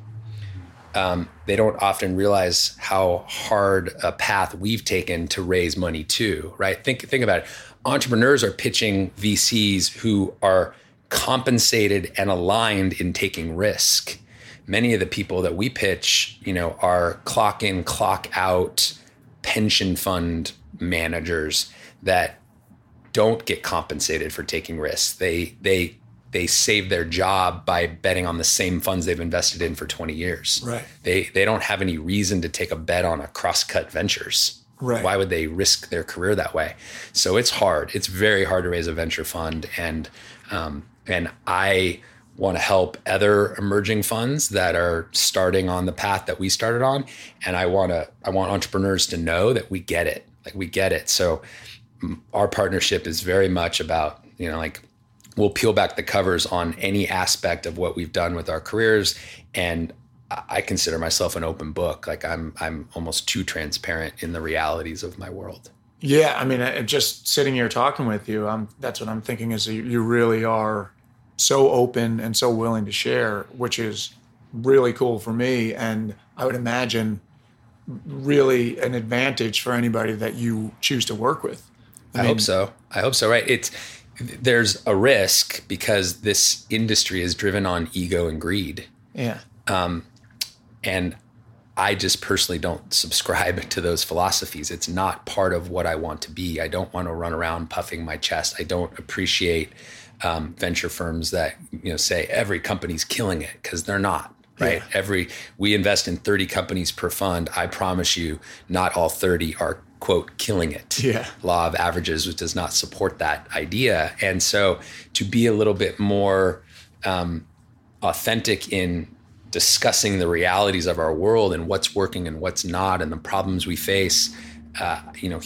Um, they don't often realize how hard a path we've taken to raise money too, right? Think think about it. Entrepreneurs are pitching VCs who are compensated and aligned in taking risk. Many of the people that we pitch, you know, are clock in, clock out pension fund managers that don't get compensated for taking risks. They they they save their job by betting on the same funds they've invested in for 20 years. Right. They they don't have any reason to take a bet on a cross-cut ventures. Right. Why would they risk their career that way? So it's hard. It's very hard to raise a venture fund, and um, and I want to help other emerging funds that are starting on the path that we started on, and I want to I want entrepreneurs to know that we get it, like we get it. So our partnership is very much about you know like we'll peel back the covers on any aspect of what we've done with our careers and I I consider myself an open book like I'm I'm almost too transparent in the realities of my world. Yeah, I mean, I- just sitting here talking with you, I'm, that's what I'm thinking is you, you really are so open and so willing to share, which is really cool for me. And I would imagine really an advantage for anybody that you choose to work with. I, hope so. I hope so. Right. It's there's a risk because this industry is driven on ego and greed. Yeah. And I just personally don't subscribe [LAUGHS] to those philosophies. It's not part of what I want to be. I don't want to run around puffing my chest. I don't appreciate um, venture firms that you know say every company's killing it because they're not. Right. Yeah. Every we invest in 30 companies per fund. I promise you, not all 30 are quote killing it. Yeah. Law of averages which does not support that idea. And so to be a little bit more um, authentic in discussing the realities of our world and what's working and what's not and the problems we face uh, you know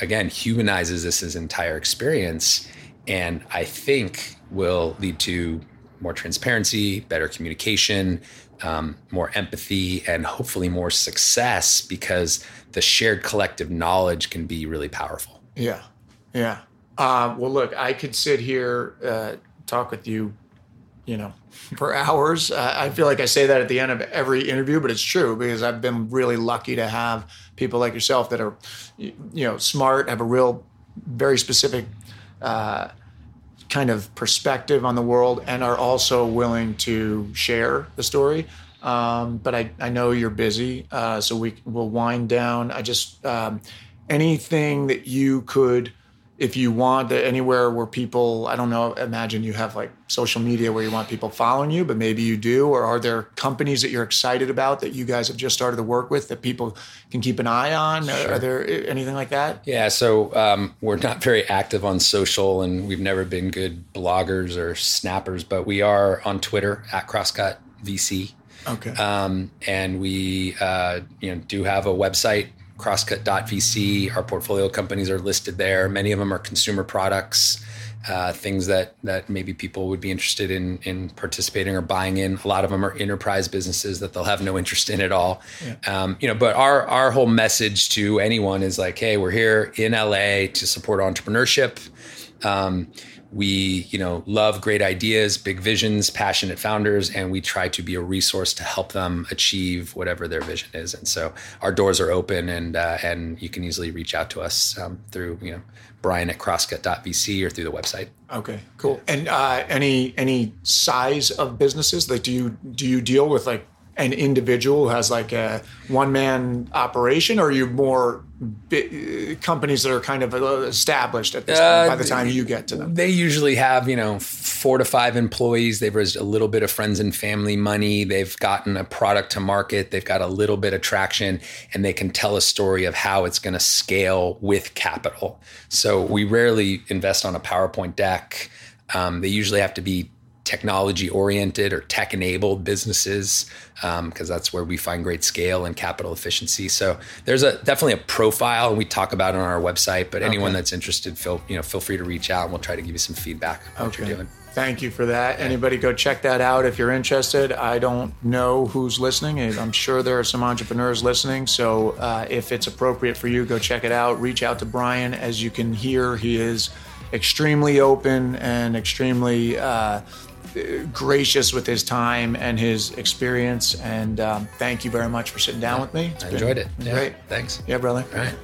again humanizes this as entire experience and i think will lead to more transparency better communication um, more empathy and hopefully more success because the shared collective knowledge can be really powerful Yeah. Yeah. Uh, well, look, I could sit here, uh, talk with you, you know, for hours. Uh, I feel like I say that at the end of every interview, but it's true because I've been really lucky to have people like yourself that are, you know, smart, have a real, very specific uh, kind of perspective on the world, and are also willing to share the story. Um, but I, I know you're busy, uh, so we will wind down. I just um, anything that you could, if you want, anywhere where people, I don't know, imagine you have like social media where you want people following you, but maybe you do, or are there companies that you're excited about that you guys have just started to work with that people can keep an eye on? Are- Are there anything like that? Yeah, so um, we're not very active on social, and we've never been good bloggers or snappers, but we are on Twitter at Crosscut VC, Okay. um, and we uh, you know do have a website crosscut.vc. Our portfolio companies are listed there. Many of them are consumer products. uh, things that that maybe people would be interested in in participating or buying in. A lot of them are enterprise businesses that they'll have no interest in at all. Yeah. Um, you know, but our our whole message to anyone is like, hey, we're here in LA to support entrepreneurship. Um, we you know love great ideas big visions passionate founders and we try to be a resource to help them achieve whatever their vision is. And so our doors are open and uh, and you can easily reach out to us um, through you know brian at crosscut.vc or through the website. Okay cool. And uh, any any size of businesses? Like do you do you deal with like an individual who has like a one man operation, or are you more bi- companies that are kind of established at this uh, point by the time you get to them? They usually have, you know, four to five employees. They've raised a little bit of friends and family money. They've gotten a product to market. They've got a little bit of traction and they can tell a story of how it's going to scale with capital. So we rarely invest on a PowerPoint deck. Um, they usually have to be technology oriented or tech enabled businesses because um, that's where we find great scale and capital efficiency. So there's a definitely a profile, we talk about it on our website. But anyone that's interested, feel you know feel free to reach out, and we'll try to give you some feedback on what you're doing. Thank you for that. Anybody go check that out if you're interested. I don't know who's listening. I'm sure there are some entrepreneurs listening. So uh, if it's appropriate for you, go check it out. Reach out to Brian. As you can hear, he is extremely open and extremely uh, gracious with his time and his experience. And um, thank you very much for sitting down yeah, with me. It's I enjoyed it. Yeah, great. Thanks. Yeah, brother. All right.